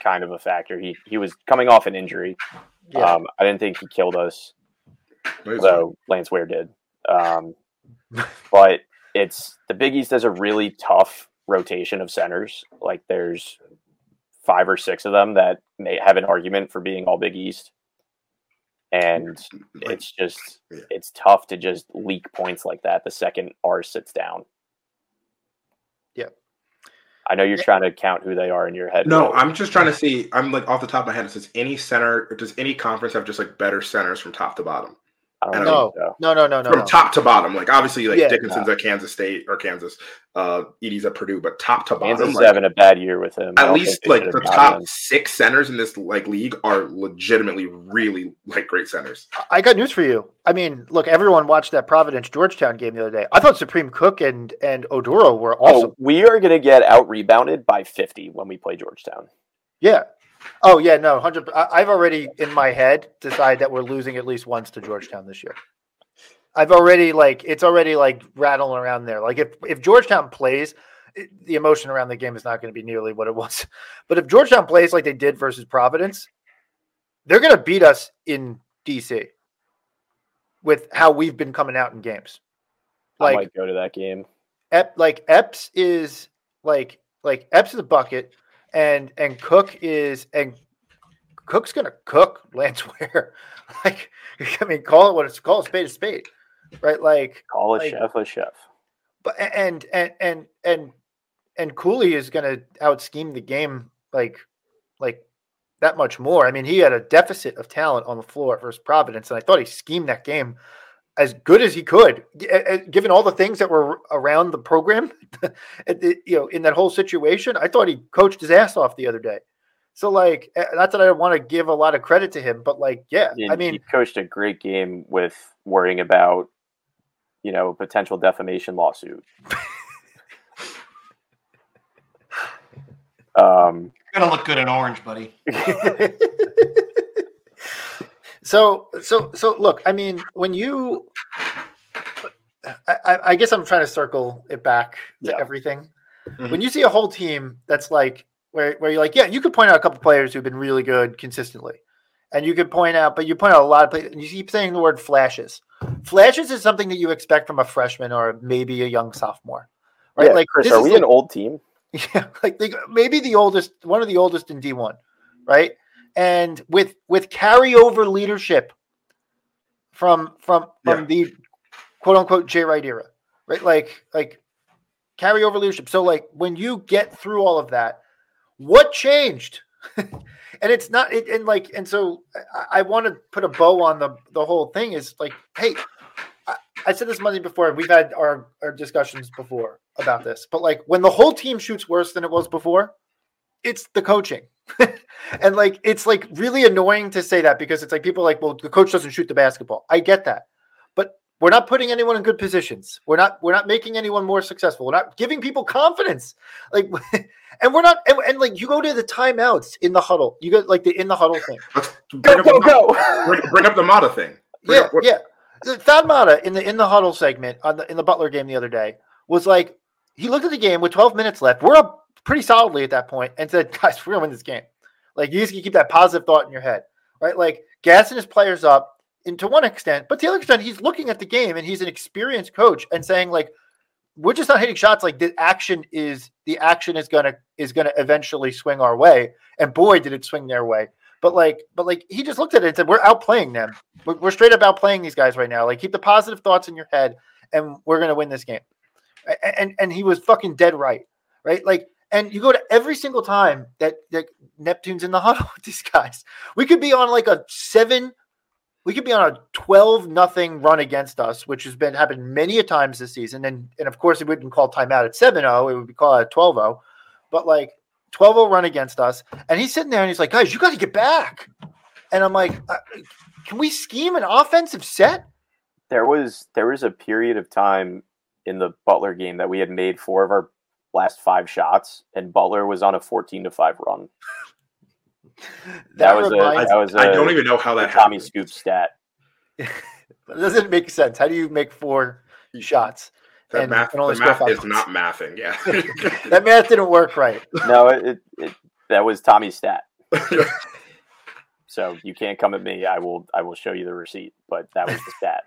kind of a factor. He he was coming off an injury. Yeah. Um, I didn't think he killed us though Lance Ware did. Um, but it's the Big East has a really tough rotation of centers. Like there's five or six of them that may have an argument for being all Big East, and Like, it's just yeah. it's tough to just leak points like that the second R sits down. Yeah. I know you're Yeah. trying to count who they are in your head. No, Will. I'm just trying to see. I'm like off the top of my head. Does any center, does any conference have just like better centers from top to bottom? I don't No. know. So. No, no, no, no, from no. top to bottom, like obviously, like Yeah. Dickinson's at Kansas State or Kansas, uh, Edey's at Purdue, but top to bottom, Kansas is like, having a bad year with him. At least like the top him. six centers in this like league are legitimately really like great centers. I got news for you. I mean, look, everyone watched that Providence Georgetown game the other day. I thought Supreme Cook and and Oduro were awesome. Oh, we are going to get out rebounded by 50 when we play Georgetown. Yeah. Oh yeah, no, hundred. I've already in my head decided that we're losing at least once to Georgetown this year. I've already like it's already like rattling around there. Like if if Georgetown plays, it, the emotion around the game is not going to be nearly what it was. But if Georgetown plays like they did versus Providence, they're going to beat us in DC with how we've been coming out in games. I Like might go to that game. Ep, like Epps is like like Epps is a bucket, and and Cook is and Cook's gonna cook Lance Ware. like, I mean, call it what it's called, spade a spade, right? Like, Call a like- chef a chef. but and and and and and Cooley is gonna out scheme the game like like that much more. I mean, he had a deficit of talent on the floor versus Providence, and I thought he schemed that game as good as he could, G- given all the things that were around the program. you know, in that whole situation, I thought he coached his ass off the other day. So, like, not that I want to give a lot of credit to him, but like, yeah, And I mean, he coached a great game with worrying about, you know, potential defamation lawsuit. um, Gonna look good in orange, buddy. so so so look i mean when you I, I- guess i'm trying to circle it back to Yeah. everything Mhm. when you see a whole team that's like where, where you're like yeah you could point out a couple players who've been really good consistently and you could point out but you point out a lot of players and you keep saying the word flashes flashes is something that you expect from a freshman or maybe a young sophomore right yeah, like Chris, are we like- an old team? yeah, like they, maybe the oldest, one of the oldest in D1, right? And with with carryover leadership from from from Yeah. the quote unquote Jay Wright era, right? Like like carryover leadership. So like when you get through all of that, what changed? and it's not it, and like and so I, I want to put a bow on the the whole thing is like, hey, I, I said this Monday before, and we've had our, our discussions before about this, but like when the whole team shoots worse than it was before, it's the coaching. and like it's like really annoying to say that because it's like people are like, well, the coach doesn't shoot the basketball. I get that. But we're not putting anyone in good positions. We're not we're not making anyone more successful. We're not giving people confidence. Like and we're not and, and like you go to the timeouts in the huddle. You go like the in the huddle thing. Bring Go, up go, the, go! Bring, bring up the Matta thing. Bring Yeah, up yeah. Thad Matta in the in the huddle segment on the in the Butler game the other day was like he looked at the game with 12 minutes left. We're up pretty solidly at that point and said, guys, we're gonna win this game. Like you just keep that positive thought in your head, right? Like gassing his players up and to one extent, but to the other extent, he's looking at the game and he's an experienced coach and saying, like, we're just not hitting shots. Like the action is the action is gonna is gonna eventually swing our way. And boy, did it swing their way. But like, but like he just looked at it and said, We're outplaying them. We're, we're straight up outplaying these guys right now. Like keep the positive thoughts in your head and we're gonna win this game. A- And and he was fucking dead right. Right? Like and you go to every single time that, that Neptune's in the huddle with these guys. We could be on like a seven, we could be on a 12 nothing run against us, which has been happened many a times this season. And and of course it wouldn't call timeout at 7-0, it would be called at 12-0. But like 12-0 run against us. And he's sitting there and he's like, guys, you got to get back. And I'm like, uh, can we scheme an offensive set? There was there was a period of time in the Butler game that we had made four of our last five shots, and Butler was on a fourteen to five run. That, was a that was a I don't even know how that Tommy happened. Scoop stat. That doesn't make sense. How do you make four shots? That and- math, only the math is not mathing. Yeah. That math didn't work right. No, it, it, it that was Tommy's stat. So you can't come at me. I will I will show you the receipt. But that was the stat.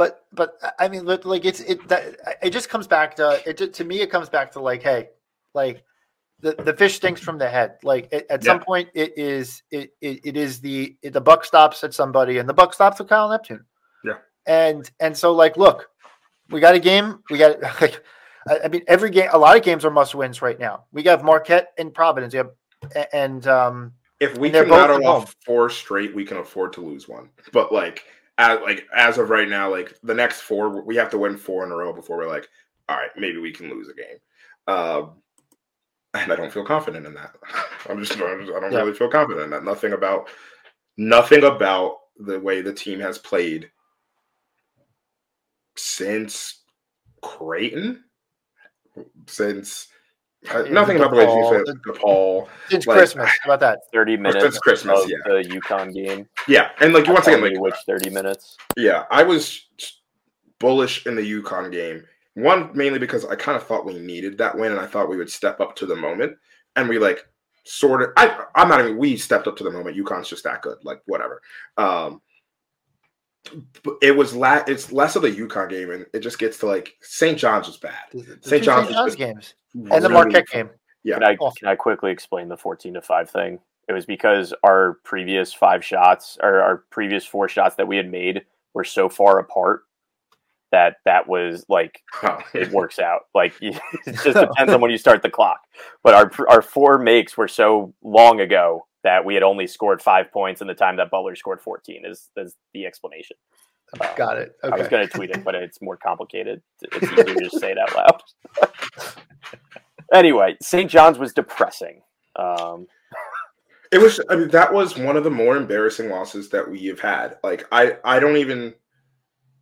But but I mean, like it's it that it just comes back to it. To me, it comes back to like, hey, like the, the fish stinks from the head. Like at, at some point, it is it, it it is the it, the buck stops at somebody, and the buck stops with Kyle Neptune. Yeah. And and so like, look, we got a game. We got like, I, I mean, every game. A lot of games are must wins right now. We got Marquette and Providence. Have and um if we can rattle off four straight, we can afford to lose one. But like as like as of right now, like the next four, we have to win four in a row before we're like, all right, maybe we can lose a game. Um, and I don't feel confident in that. I'm just, I'm just I don't Yeah. really feel confident in that. Nothing about nothing about the way the team has played since Creighton, since uh, Yeah, nothing about the way the DePaul. team since Like- Christmas. How about that? Thirty minutes since Christmas, of yeah. the UConn game. Yeah, and like once again, like which thirty minutes. Yeah, I was bullish in the UConn game. One mainly because I kind of thought we needed that win, and I thought we would step up to the moment, and we like sort of. I I'm not even. We stepped up to the moment. UConn's just that good. Like whatever. Um, but it was la- It's less of the Yukon game, and it just gets to like St. John's was bad. The, the St. John's St. is John's just games and the really- Marquette game. Yeah. Can I Awful. can I quickly explain the fourteen to five thing? It was because our previous five shots or our previous four shots that we had made were so far apart that that was like it works out. Like it just depends on when you start the clock. But our our four makes were so long ago that we had only scored five points in the time that Butler scored fourteen. Is is the explanation? Uh, Got it. I was going to tweet it, but it's more complicated. It's easier to just say it out loud. anyway, St. John's was depressing. Um, It was. I mean, that was one of the more embarrassing losses that we have had. Like, I, I don't even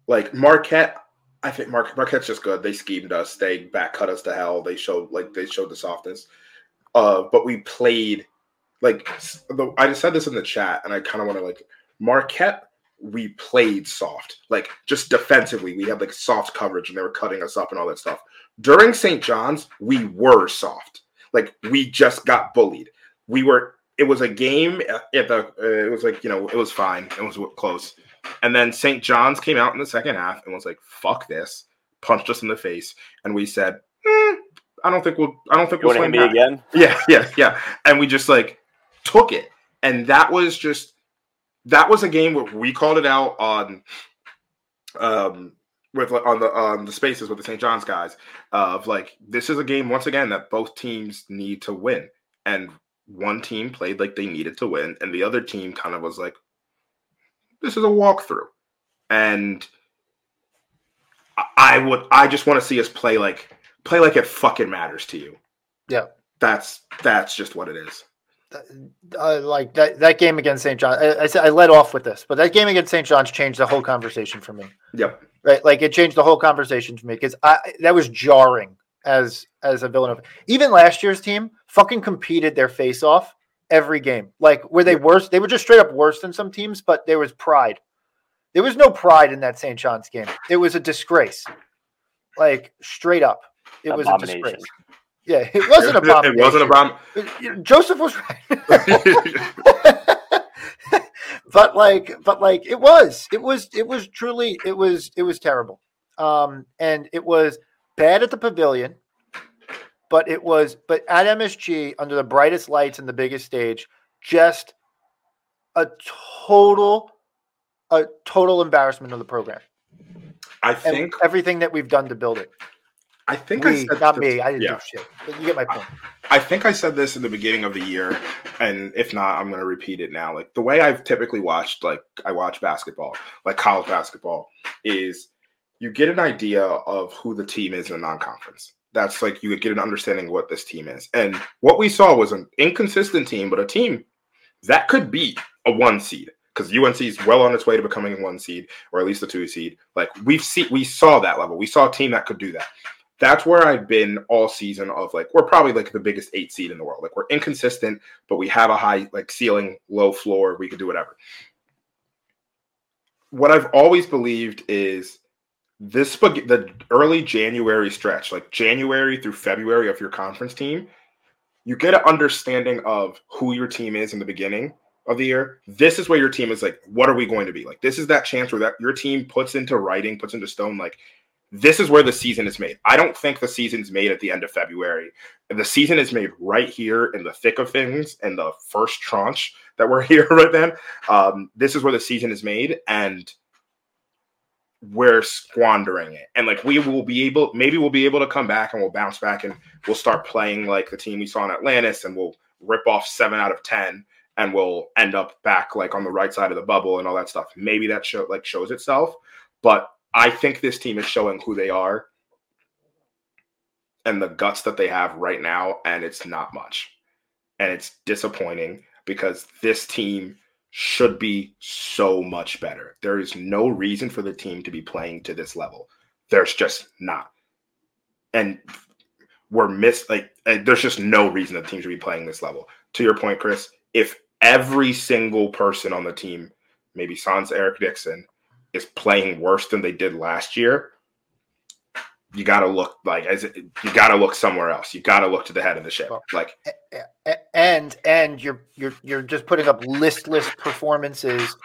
like Marquette. I think Mar- Marquette's just good. They schemed us. They back cut us to hell. They showed like they showed the softness. Uh, but we played like the, I just said this in the chat, and I kind of want to like Marquette. We played soft, like just defensively. We had like soft coverage, and they were cutting us up and all that stuff. During St. John's, we were soft. Like we just got bullied. We were it was a game at the uh, it was like you know it was fine it was close and then st john's came out in the second half and was like fuck this punched us in the face and we said "Eh, i don't think we'll i don't think you we'll want to hit swing me again? yeah yeah yeah and we just like took it and that was just that was a game where we called it out on um with on the on the spaces with the st john's guys of like this is a game once again that both teams need to win. And one team played like they needed to win and the other team kind of was like this is a walkthrough. And I- i would i just want to see us play like play like it fucking matters to you. Yeah. that's that's just what it is uh, like that, that game against St. John. I, I, said- I led off with this, but that game against St. John's changed the whole conversation for me. yep Right, like it changed the whole conversation for me because I that was jarring as as a Villanova. Even last year's team fucking competed their face off every game. Like were they worse? They were just straight up worse than some teams, but there was pride. There was no pride in that St. John's game. It was a disgrace. Like straight up, it was a disgrace. Yeah, it wasn't a bomb. it wasn't a bomb Joseph was right. but like but like it was it was it was truly it was it was terrible um and it was bad at the pavilion but it was but at msg under the brightest lights and the biggest stage just a total a total embarrassment of the program i think everything that we've done to build it i think I we, said not this- me i didn't yeah. do shit but you get my point I think I said this in the beginning of the year, and if not, I'm going to repeat it now. Like the way I've typically watched, like I watch basketball, like college basketball, is you get an idea of who the team is in a non-conference. That's like you get an understanding of what this team is, and what we saw was an inconsistent team, but a team that could be a one seed because UNC is well on its way to becoming a one seed or at least a two seed. Like we've seen, we saw that level. We saw a team that could do that that's where I've been all season of like we're probably like the biggest eight seed in the world. Like we're inconsistent, but we have a high like ceiling, low floor. We could do whatever. What I've always believed is this the early January stretch, like January through February of your conference team, you get an understanding of who your team is in the beginning of the year. This is where your team is like, what are we going to be? Like this is that chance where that your team puts into writing, puts into stone, like this is where the season is made. I don't think the season's made at the end of February. The season is made right here in the thick of things and the first tranche that we're here right then. Um, this is where the season is made, and we're squandering it. And like we will be able, maybe we'll be able to come back and we'll bounce back and we'll start playing like the team we saw in Atlantis, and we'll rip off seven out of ten, and we'll end up back like on the right side of the bubble and all that stuff. Maybe that show like shows itself, but I think this team is showing who they are and the guts that they have right now, and it's not much. And it's disappointing because this team should be so much better. There is no reason for the team to be playing to this level. There's just not. And we're missed like there's just no reason the team should be playing this level. To your point, Chris, if every single person on the team, maybe sans Eric Dixon, is playing worse than they did last year, you got to look like as you got to look somewhere else. You got to look to the head of the ship. Like and and you're you're you're just putting up listless performances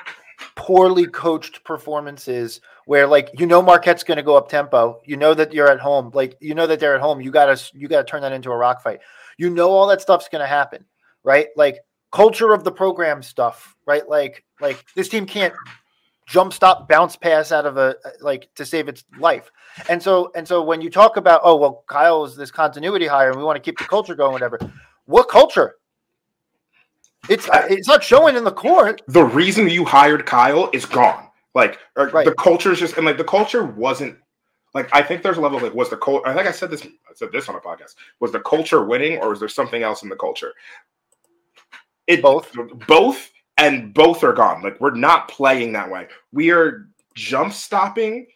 poorly coached performances where like you know Marquette's going to go up tempo you know that you're at home like you know that they're at home you got to you got to turn that into a rock fight you know all that stuff's going to happen right like culture of the program stuff, right? Like like this team can't jump stop bounce pass out of a like to save its life. And so and so when you talk about oh well Kyle is this continuity hire and we want to keep the culture going whatever. What culture? It's it's not showing in the court. The reason you hired Kyle is gone. Like or Right. the culture is just and like the culture wasn't like I think there's a level of like was the culture I think I said this I said this on a podcast. Was the culture winning or was there something else in the culture? It Both. both and both are gone. Like we're not playing that way. We are jump stopping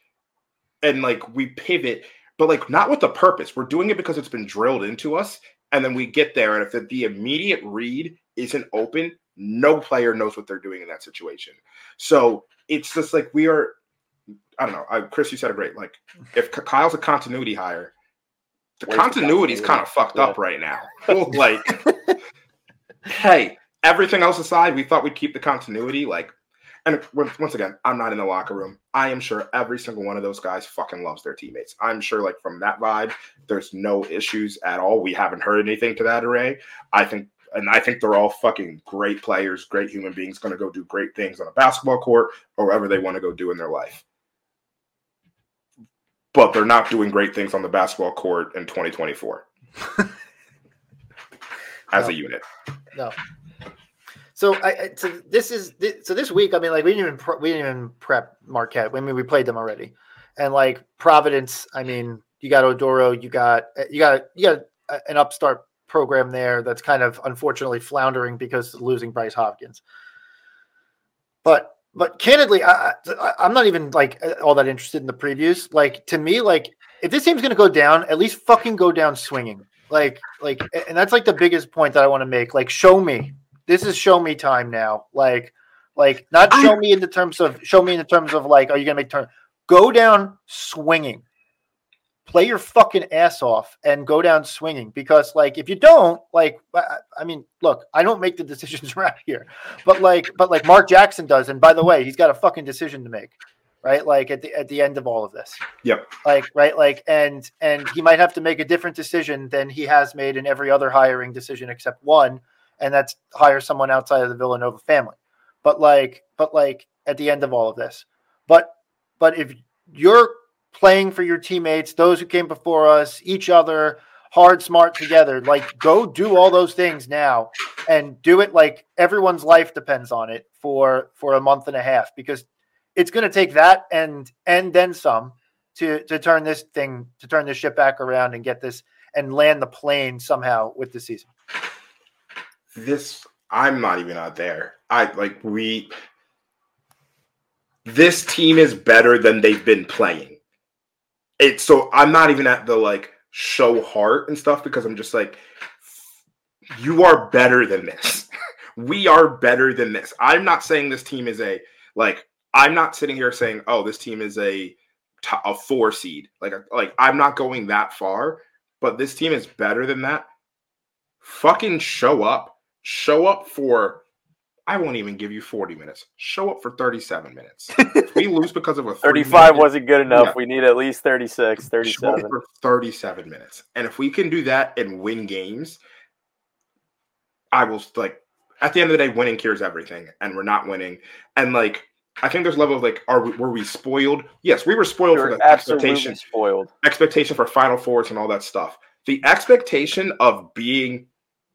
and like we pivot, but like not with the purpose. We're doing it because it's been drilled into us. And then we get there, and if the, the immediate read isn't open, no player knows what they're doing in that situation. So it's just like we are. I don't know. I, Chris, you said it great. Like if Kyle's a continuity hire, the Where's the continuity is kind of fucked up right now. like, hey, everything else aside, we thought we'd keep the continuity. Like, and once again, I'm not in the locker room. I am sure every single one of those guys fucking loves their teammates. I'm sure, like from that vibe, there's no issues at all. We haven't heard anything to that array. I think, and I think they're all fucking great players, great human beings, going to go do great things on a basketball court or wherever they want to go do in their life. But they're not doing great things on the basketball court in 2024 as No. a unit. No. So I, so this is so this week. I mean, like we didn't even pre- we didn't even prep Marquette. I mean, we played them already, and like Providence. I mean, you got Oduro, you got uh, you got you got an upstart program there that's kind of unfortunately floundering because losing Bryce Hopkins. But but candidly, I, I I'm not even like all that interested in the previews. Like to me, like if this team's gonna go down, at least fucking go down swinging. Like like, and that's like the biggest point that I want to make. Like, show me this is show me time now. Like, like not show me in the terms of show me in the terms of like, are you gonna make turn? Go down swinging. Play your fucking ass off and go down swinging because, like, if you don't, like, I, I mean, look, I don't make the decisions around here, but like, but like Mark Jackson does, and by the way, he's got a fucking decision to make, right? Like at the at the end of all of this, Yep. like right, like, and and he might have to make a different decision than he has made in every other hiring decision except one, and that's hire someone outside of the Villanova family. But like, but like at the end of all of this, but but if you're playing for your teammates, those who came before us, each other, hard, smart together, like go do all those things now and do it like everyone's life depends on it for for a month and a half because it's going to take that and and then some to to turn this thing to turn this ship back around and get this and land the plane somehow with the season. This I'm not even out there. I like we this team is better than they've been playing. It so I'm not even at the like show heart and stuff because I'm just like you are better than this. we are better than this. I'm not saying this team is a like I'm not sitting here saying oh this team is a a 4 seed. Like uh, like I'm not going that far, but this team is better than that. Fucking show up show up for I won't even give you 40 minutes. Show up for 37 minutes. if we lose because of a 35 minute- wasn't good enough. Yeah. We need at least 36, show up 37. for 37 minutes. And if we can do that and win games, I will like at the end of the day, winning cures everything, and we're not winning. And like I think there's a level of like, are we, were we spoiled? Yes, we were spoiled for You're the absolutely expectation spoiled. expectation for Final Fours and all that stuff. The expectation of being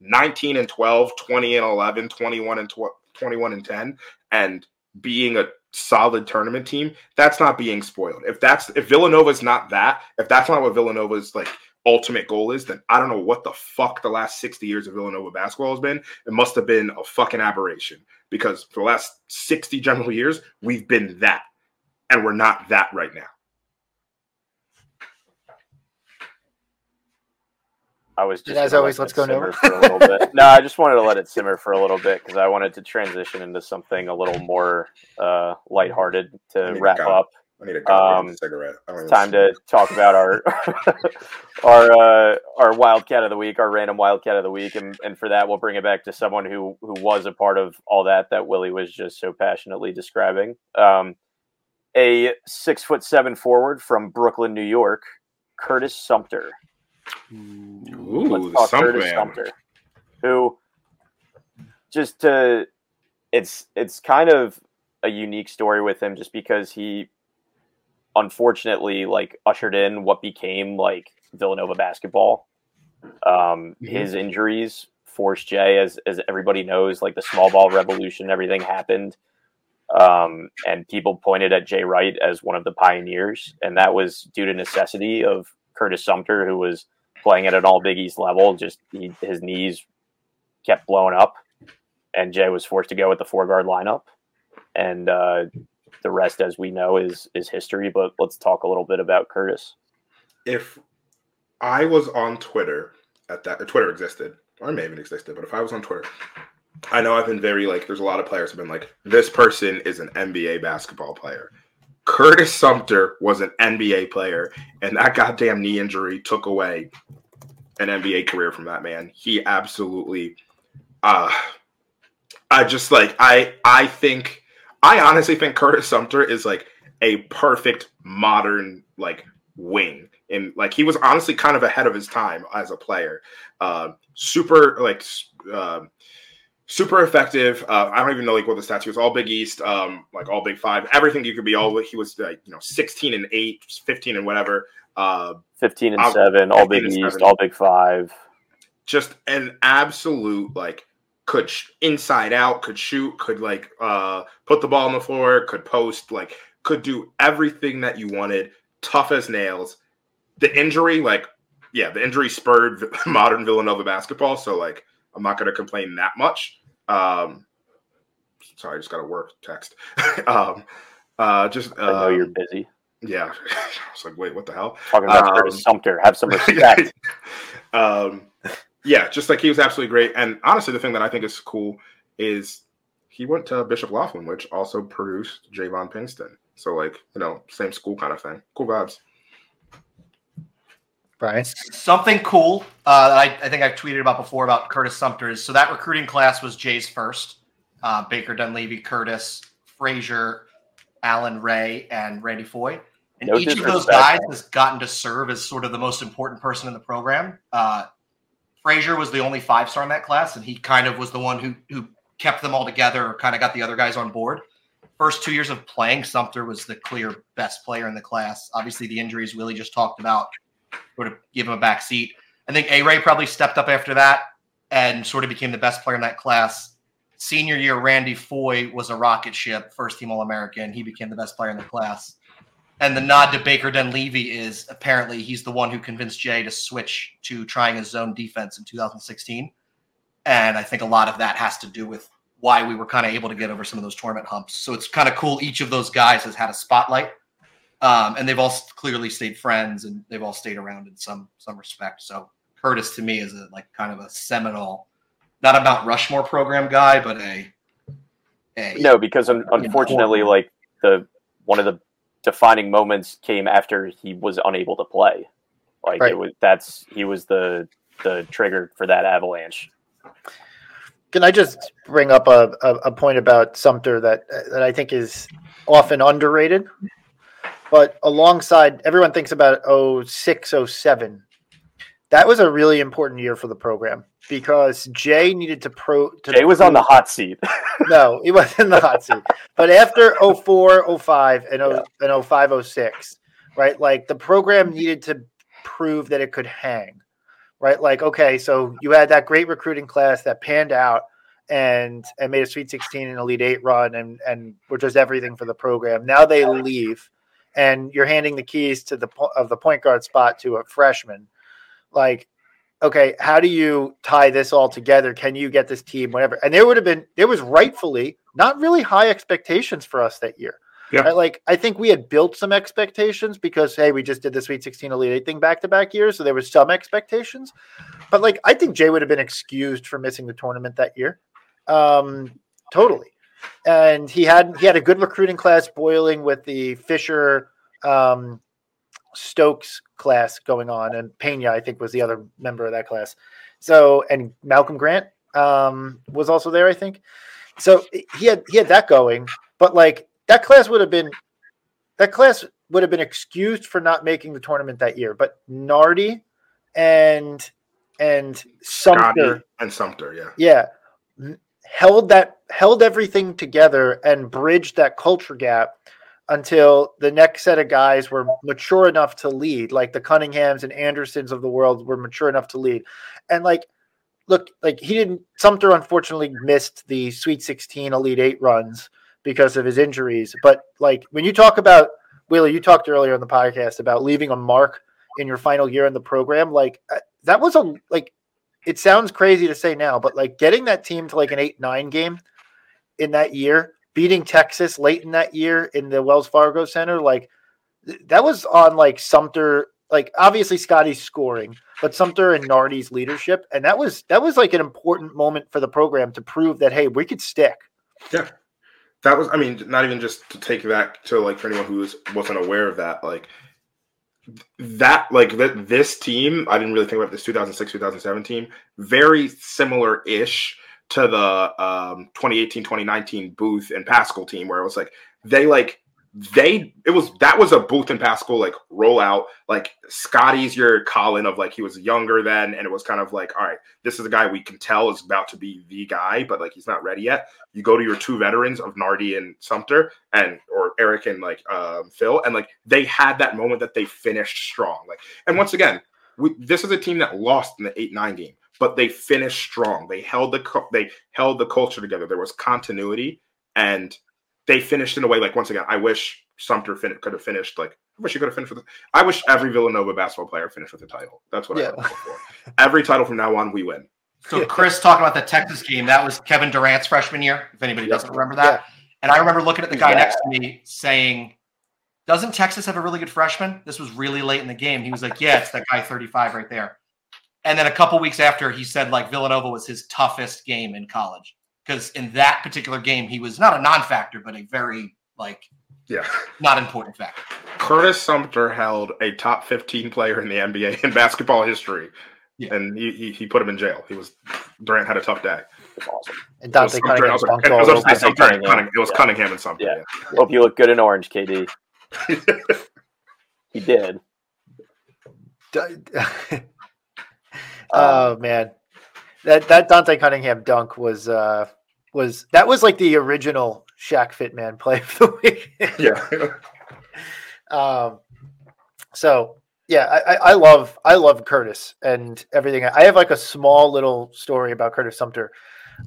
19 and 12, 20 and 11, 21 and 12, 21 and 10, and being a solid tournament team, that's not being spoiled. If that's if Villanova's not that, if that's not what Villanova's like ultimate goal is, then I don't know what the fuck the last 60 years of Villanova basketball has been. It must have been a fucking aberration because for the last 60 general years, we've been that. And we're not that right now. I was just And as always, let let's go, Nova. simmer for a little bit. No, I just wanted to let it simmer for a little bit because I wanted to transition into something a little more uh, lighthearted to wrap gum. up. I need a goddamn Um, cigarette. I don't Time to talk about our our uh, our wildcat of the week, our random wildcat of the week, and, and for that we'll bring it back to someone who who was a part of all that that Willie was just so passionately describing. Um, a six foot seven forward from Brooklyn, New York, Curtis Sumpter. Ooh, Let's talk Curtis. Sumpter, who just to it's it's kind of a unique story with him just because he unfortunately like ushered in what became like Villanova basketball. Um, Mhm. His injuries forced Jay, as as everybody knows, like the small ball revolution, everything happened, um, and people pointed at Jay Wright as one of the pioneers, and that was due to necessity of Curtis Sumpter, who was playing at an All Big East level. Just he, his knees kept blowing up, and Jay was forced to go with the four guard lineup, and uh, the rest, as we know, is is history. But let's talk a little bit about Curtis. if I was on Twitter at that, Twitter existed, or may even existed, but if I was on Twitter, I know I've been very like, there's a lot of players have been like, this person is an NBA basketball player. Curtis Sumpter was an NBA player, and that goddamn knee injury took away an NBA career from that man. He absolutely, uh, I just like, I, I think, I honestly think Curtis Sumpter is like a perfect modern like wing and like he was honestly kind of ahead of his time as a player uh, super like uh, super effective. Uh, i don't even know like what the stats he was all big east um, like all big five. Everything you could be all he was like you know 16 and 8 15 and whatever. Uh, Fifteen and I'll- seven, all Big East, seven. all Big Five. just an absolute like could sh- inside out could shoot could like uh put the ball on the floor could post like could do everything that you wanted. Tough as nails. The injury like yeah the injury spurred modern villanova basketball. So like i'm not going to complain that much um sorry i just got a work text um uh just I know you're um, busy. yeah i was like wait what the hell Talking about um, Curtis Sumpter. Have some respect. um, yeah, just like he was absolutely great. And honestly, the thing that I think is cool is he went to Bishop Loughlin, which also produced JayVaughn Pinkston. So like, you know, same school kind of thing. Cool vibes. Brian. Something cool uh, that I, I think I've tweeted about before about Curtis Sumpter is so that recruiting class was Jay's first. Uh, Baker Dunleavy, Curtis, Fraser, Allan Ray, and Randy Foye. And No each of those guys has gotten to serve as sort of the most important person in the program. Uh, Fraser was the only five star in that class, and he kind of was the one who who kept them all together or kind of got the other guys on board. First two years of playing, Sumpter was the clear best player in the class. Obviously, the injuries Willie just talked about sort of give him a back seat. I think A Ray probably stepped up after that and sort of became the best player in that class. Senior year, Randy Foye was a rocket ship, first team All American. He became the best player in the class. And the nod to Baker Dunleavy is apparently he's the one who convinced Jay to switch to trying his zone defense in 2016. And I think a lot of that has to do with why we were kind of able to get over some of those tournament humps. So it's kind of cool. Each of those guys has had a spotlight, um, and they've all clearly stayed friends, and they've all stayed around in some some respect. So Curtis to me is a like kind of a seminal, not a Mount Rushmore program guy, but a a No, because un- unfortunately, like the one of the defining moments came after he was unable to play. Like Right. it was that's he was the the trigger for that avalanche. Can I just bring up a, a, a point about Sumpter that that I think is often underrated? But alongside, everyone thinks about 06, 07. That was a really important year for the program because Jay needed to pro. To Jay was on the hot seat. no, he wasn't in the hot seat. But after 04, 05, and, 0, and 05, 06, right? Like the program needed to prove that it could hang, right? Like, okay, so you had that great recruiting class that panned out and and made a Sweet 16 and Elite Eight run and and were just everything for the program. Now they leave, and you're handing the keys to the of the point guard spot to a freshman. Like, okay, how do you tie this all together? Can you get this team, whatever? And there would have been, there was rightfully not really high expectations for us that year. Yeah. Right? Like, I think we had built some expectations because, hey, we just did the Sweet 16 Elite Eight thing back to back years. So there was some expectations. But, like, I think Jay would have been excused for missing the tournament that year. Um, totally. And he had he had a good recruiting class boiling with the Fisher um, Stokes class going on, and Pena, I think, was the other member of that class. So, and Malcolm Grant um, was also there, I think. So he had he had that going, but like that class would have been that class would have been excused for not making the tournament that year. But Nardi and and Sumpter, Scottie and Sumpter, yeah. yeah, held that held everything together and bridged that culture gap until the next set of guys were mature enough to lead, like the Cunninghams and Andersons of the world were mature enough to lead. And like, look, like he didn't. Sumpter unfortunately missed the Sweet 16, Elite Eight runs because of his injuries. But like when you talk about Wheeler, you talked earlier in the podcast about leaving a mark in your final year in the program. Like uh, that was a like. It sounds crazy to say now, but like getting that team to like an eight nine game in that year beating Texas late in that year in the Wells Fargo Center, like that was on like Sumpter, like obviously Scottie's scoring, but Sumpter and Nardi's leadership, and that was that was like an important moment for the program to prove that hey, we could stick. Yeah, that was. I mean, not even just to take that to like for anyone who was wasn't aware of that, like that like that this team i didn't really think about this 2006 2017 very similar ish to the um, 2018 2019 Booth and Paschall team where it was like they like they it was that was a Booth and Paschall like rollout. Like Scottie's your Collin of like he was younger then and it was kind of like all right this is a guy we can tell is about to be the guy but like he's not ready yet. You go to your two veterans of Nardi and Sumpter and or Eric and like um, Phil and like they had that moment that they finished strong. Like and once again we, this is a team that lost in the 8-9 game but they finished strong. They held the they held the culture together. There was continuity, and they finished in a way like once again. I wish Sumpter fin- could have finished like I wish he could have finished with. I wish every Villanova basketball player finished with a title. That's what yeah. I hope for. Every title from now on, we win. So Chris talking about the Texas game, that was Kevin Durant's freshman year. If anybody yep. doesn't remember that, yeah. and I remember looking at the guy yeah. next to me saying, "Doesn't Texas have a really good freshman?" This was really late in the game. He was like, "Yeah, it's that guy 35 right there." And then a couple weeks after, he said like Villanova was his toughest game in college because in that particular game he was not a non-factor, but a very like yeah not important factor. Curtis Sumpter held a top 15 player in the NBA in basketball history. Yeah. And he, he, he put him in jail. He was Durant had a tough day. Awesome. And Dante Cunningham. It was, it Cunningham. It was Cunningham and something. Yeah. yeah. Hope you look good in orange, KD. he did. oh man, that that Dante Cunningham dunk was uh was that was like the original Shaq Fitman play of the week. yeah. um. So yeah, I, I love I love Curtis and everything. I have like a small little story about Curtis Sumpter.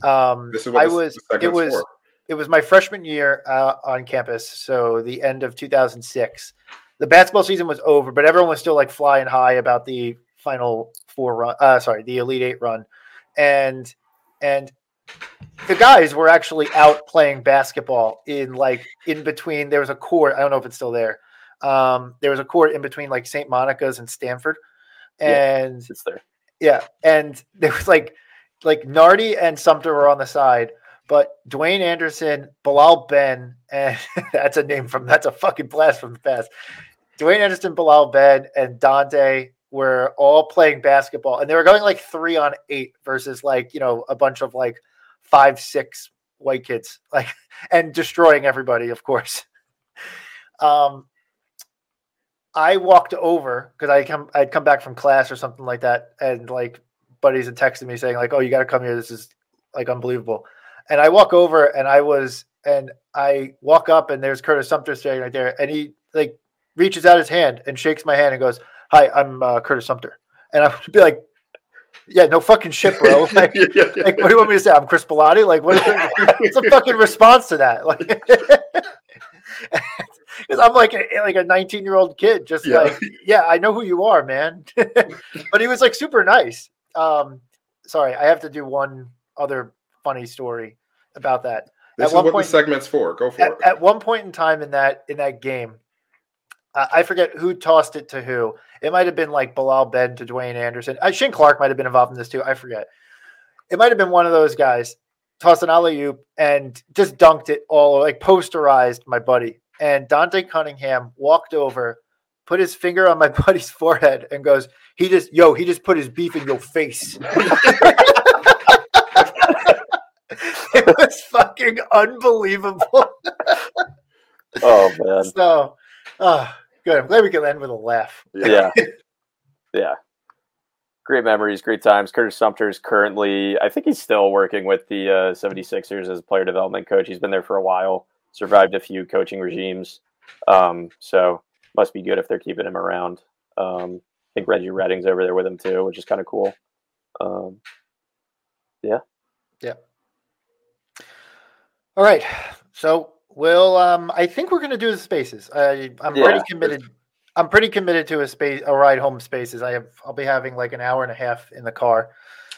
Um, this is what I was it was for. it was my freshman year uh, on campus, so the end of 2006. The basketball season was over, but everyone was still like flying high about the final four run. Uh, sorry, the Elite Eight run, and and the guys were actually out playing basketball in like in between. There was a court. I don't know if it's still there. Um, there was a court in between like St. Monica's and Stanford, and yeah, it's there. Yeah, and there was like like Nardi and Sumpter were on the side, but Dwayne Anderson, Bilal Benn, and that's a name from that's a fucking blast from the past. Dwayne Anderson, Bilal Benn, and Dante were all playing basketball and they were going like three on eight versus like, you know, a bunch of like five, six white kids, like, and destroying everybody, of course. Um, I walked over because I come, I'd come back from class or something like that, and like buddies had texted me saying like, "Oh, you got to come here. This is like unbelievable." And I walk over, and I was, and I walk up, and there's Curtis Sumpter standing right there, and he like reaches out his hand and shakes my hand and goes, hi, I'm uh, Curtis Sumpter. And I would be like, yeah, no fucking shit, bro. Like, yeah, yeah, yeah. like, what do you want me to say? I'm Chris Bellotti? Like, what is the, what's the fucking response to that? Like, because I'm like a, like a 19 year old kid, just like, yeah, I know who you are, man. but he was like super nice. Um, sorry, I have to do one other funny story about that. This at is what point, the segment's for. Go for at, it. At one point in time in that in that game, I forget who tossed it to who. It might have been like Bilal Benn to Dwayne Anderson. Uh, Shane Clark might have been involved in this too. I forget. It might have been one of those guys. Tossed an alley oop and just dunked it all, like posterized my buddy. And Dante Cunningham walked over, put his finger on my buddy's forehead, and goes, "He just, yo, he just put his beef in your face." it was fucking unbelievable. oh man! So, uh, Good. I'm glad we could end with a laugh. Yeah. yeah. great memories, great times. Curtis Sumpter is currently, I think he's still working with the uh, 76ers as player development coach. He's been there for a while, survived a few coaching regimes. Um, so must be good if they're keeping him around. Um, I think Reggie Redding's over there with him too, which is kind of cool. Um, yeah. Yeah. All right. So we'll um I think we're gonna do the spaces. I I'm Yeah. pretty committed I'm pretty committed to a space a ride home spaces. I have I'll be having like an hour and a half in the car.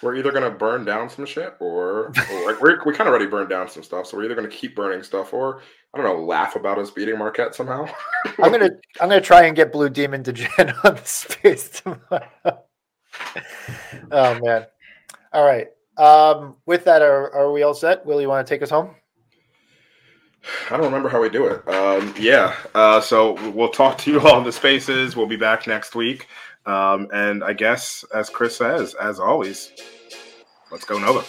We're either gonna burn down some shit, or, or like we're, we kind of already burned down some stuff. So we're either gonna keep burning stuff, or I don't know, laugh about us beating Marquette somehow. I'm gonna I'm gonna try and get Blue Demon to Jen on the space tomorrow. oh man. All right. Um with that are, are we all set? Will you want to take us home? I don't remember how we do it. Um, yeah. Uh, so we'll talk to you all in the spaces. We'll be back next week. Um, and I guess, as Chris says, as always, let's go Nova.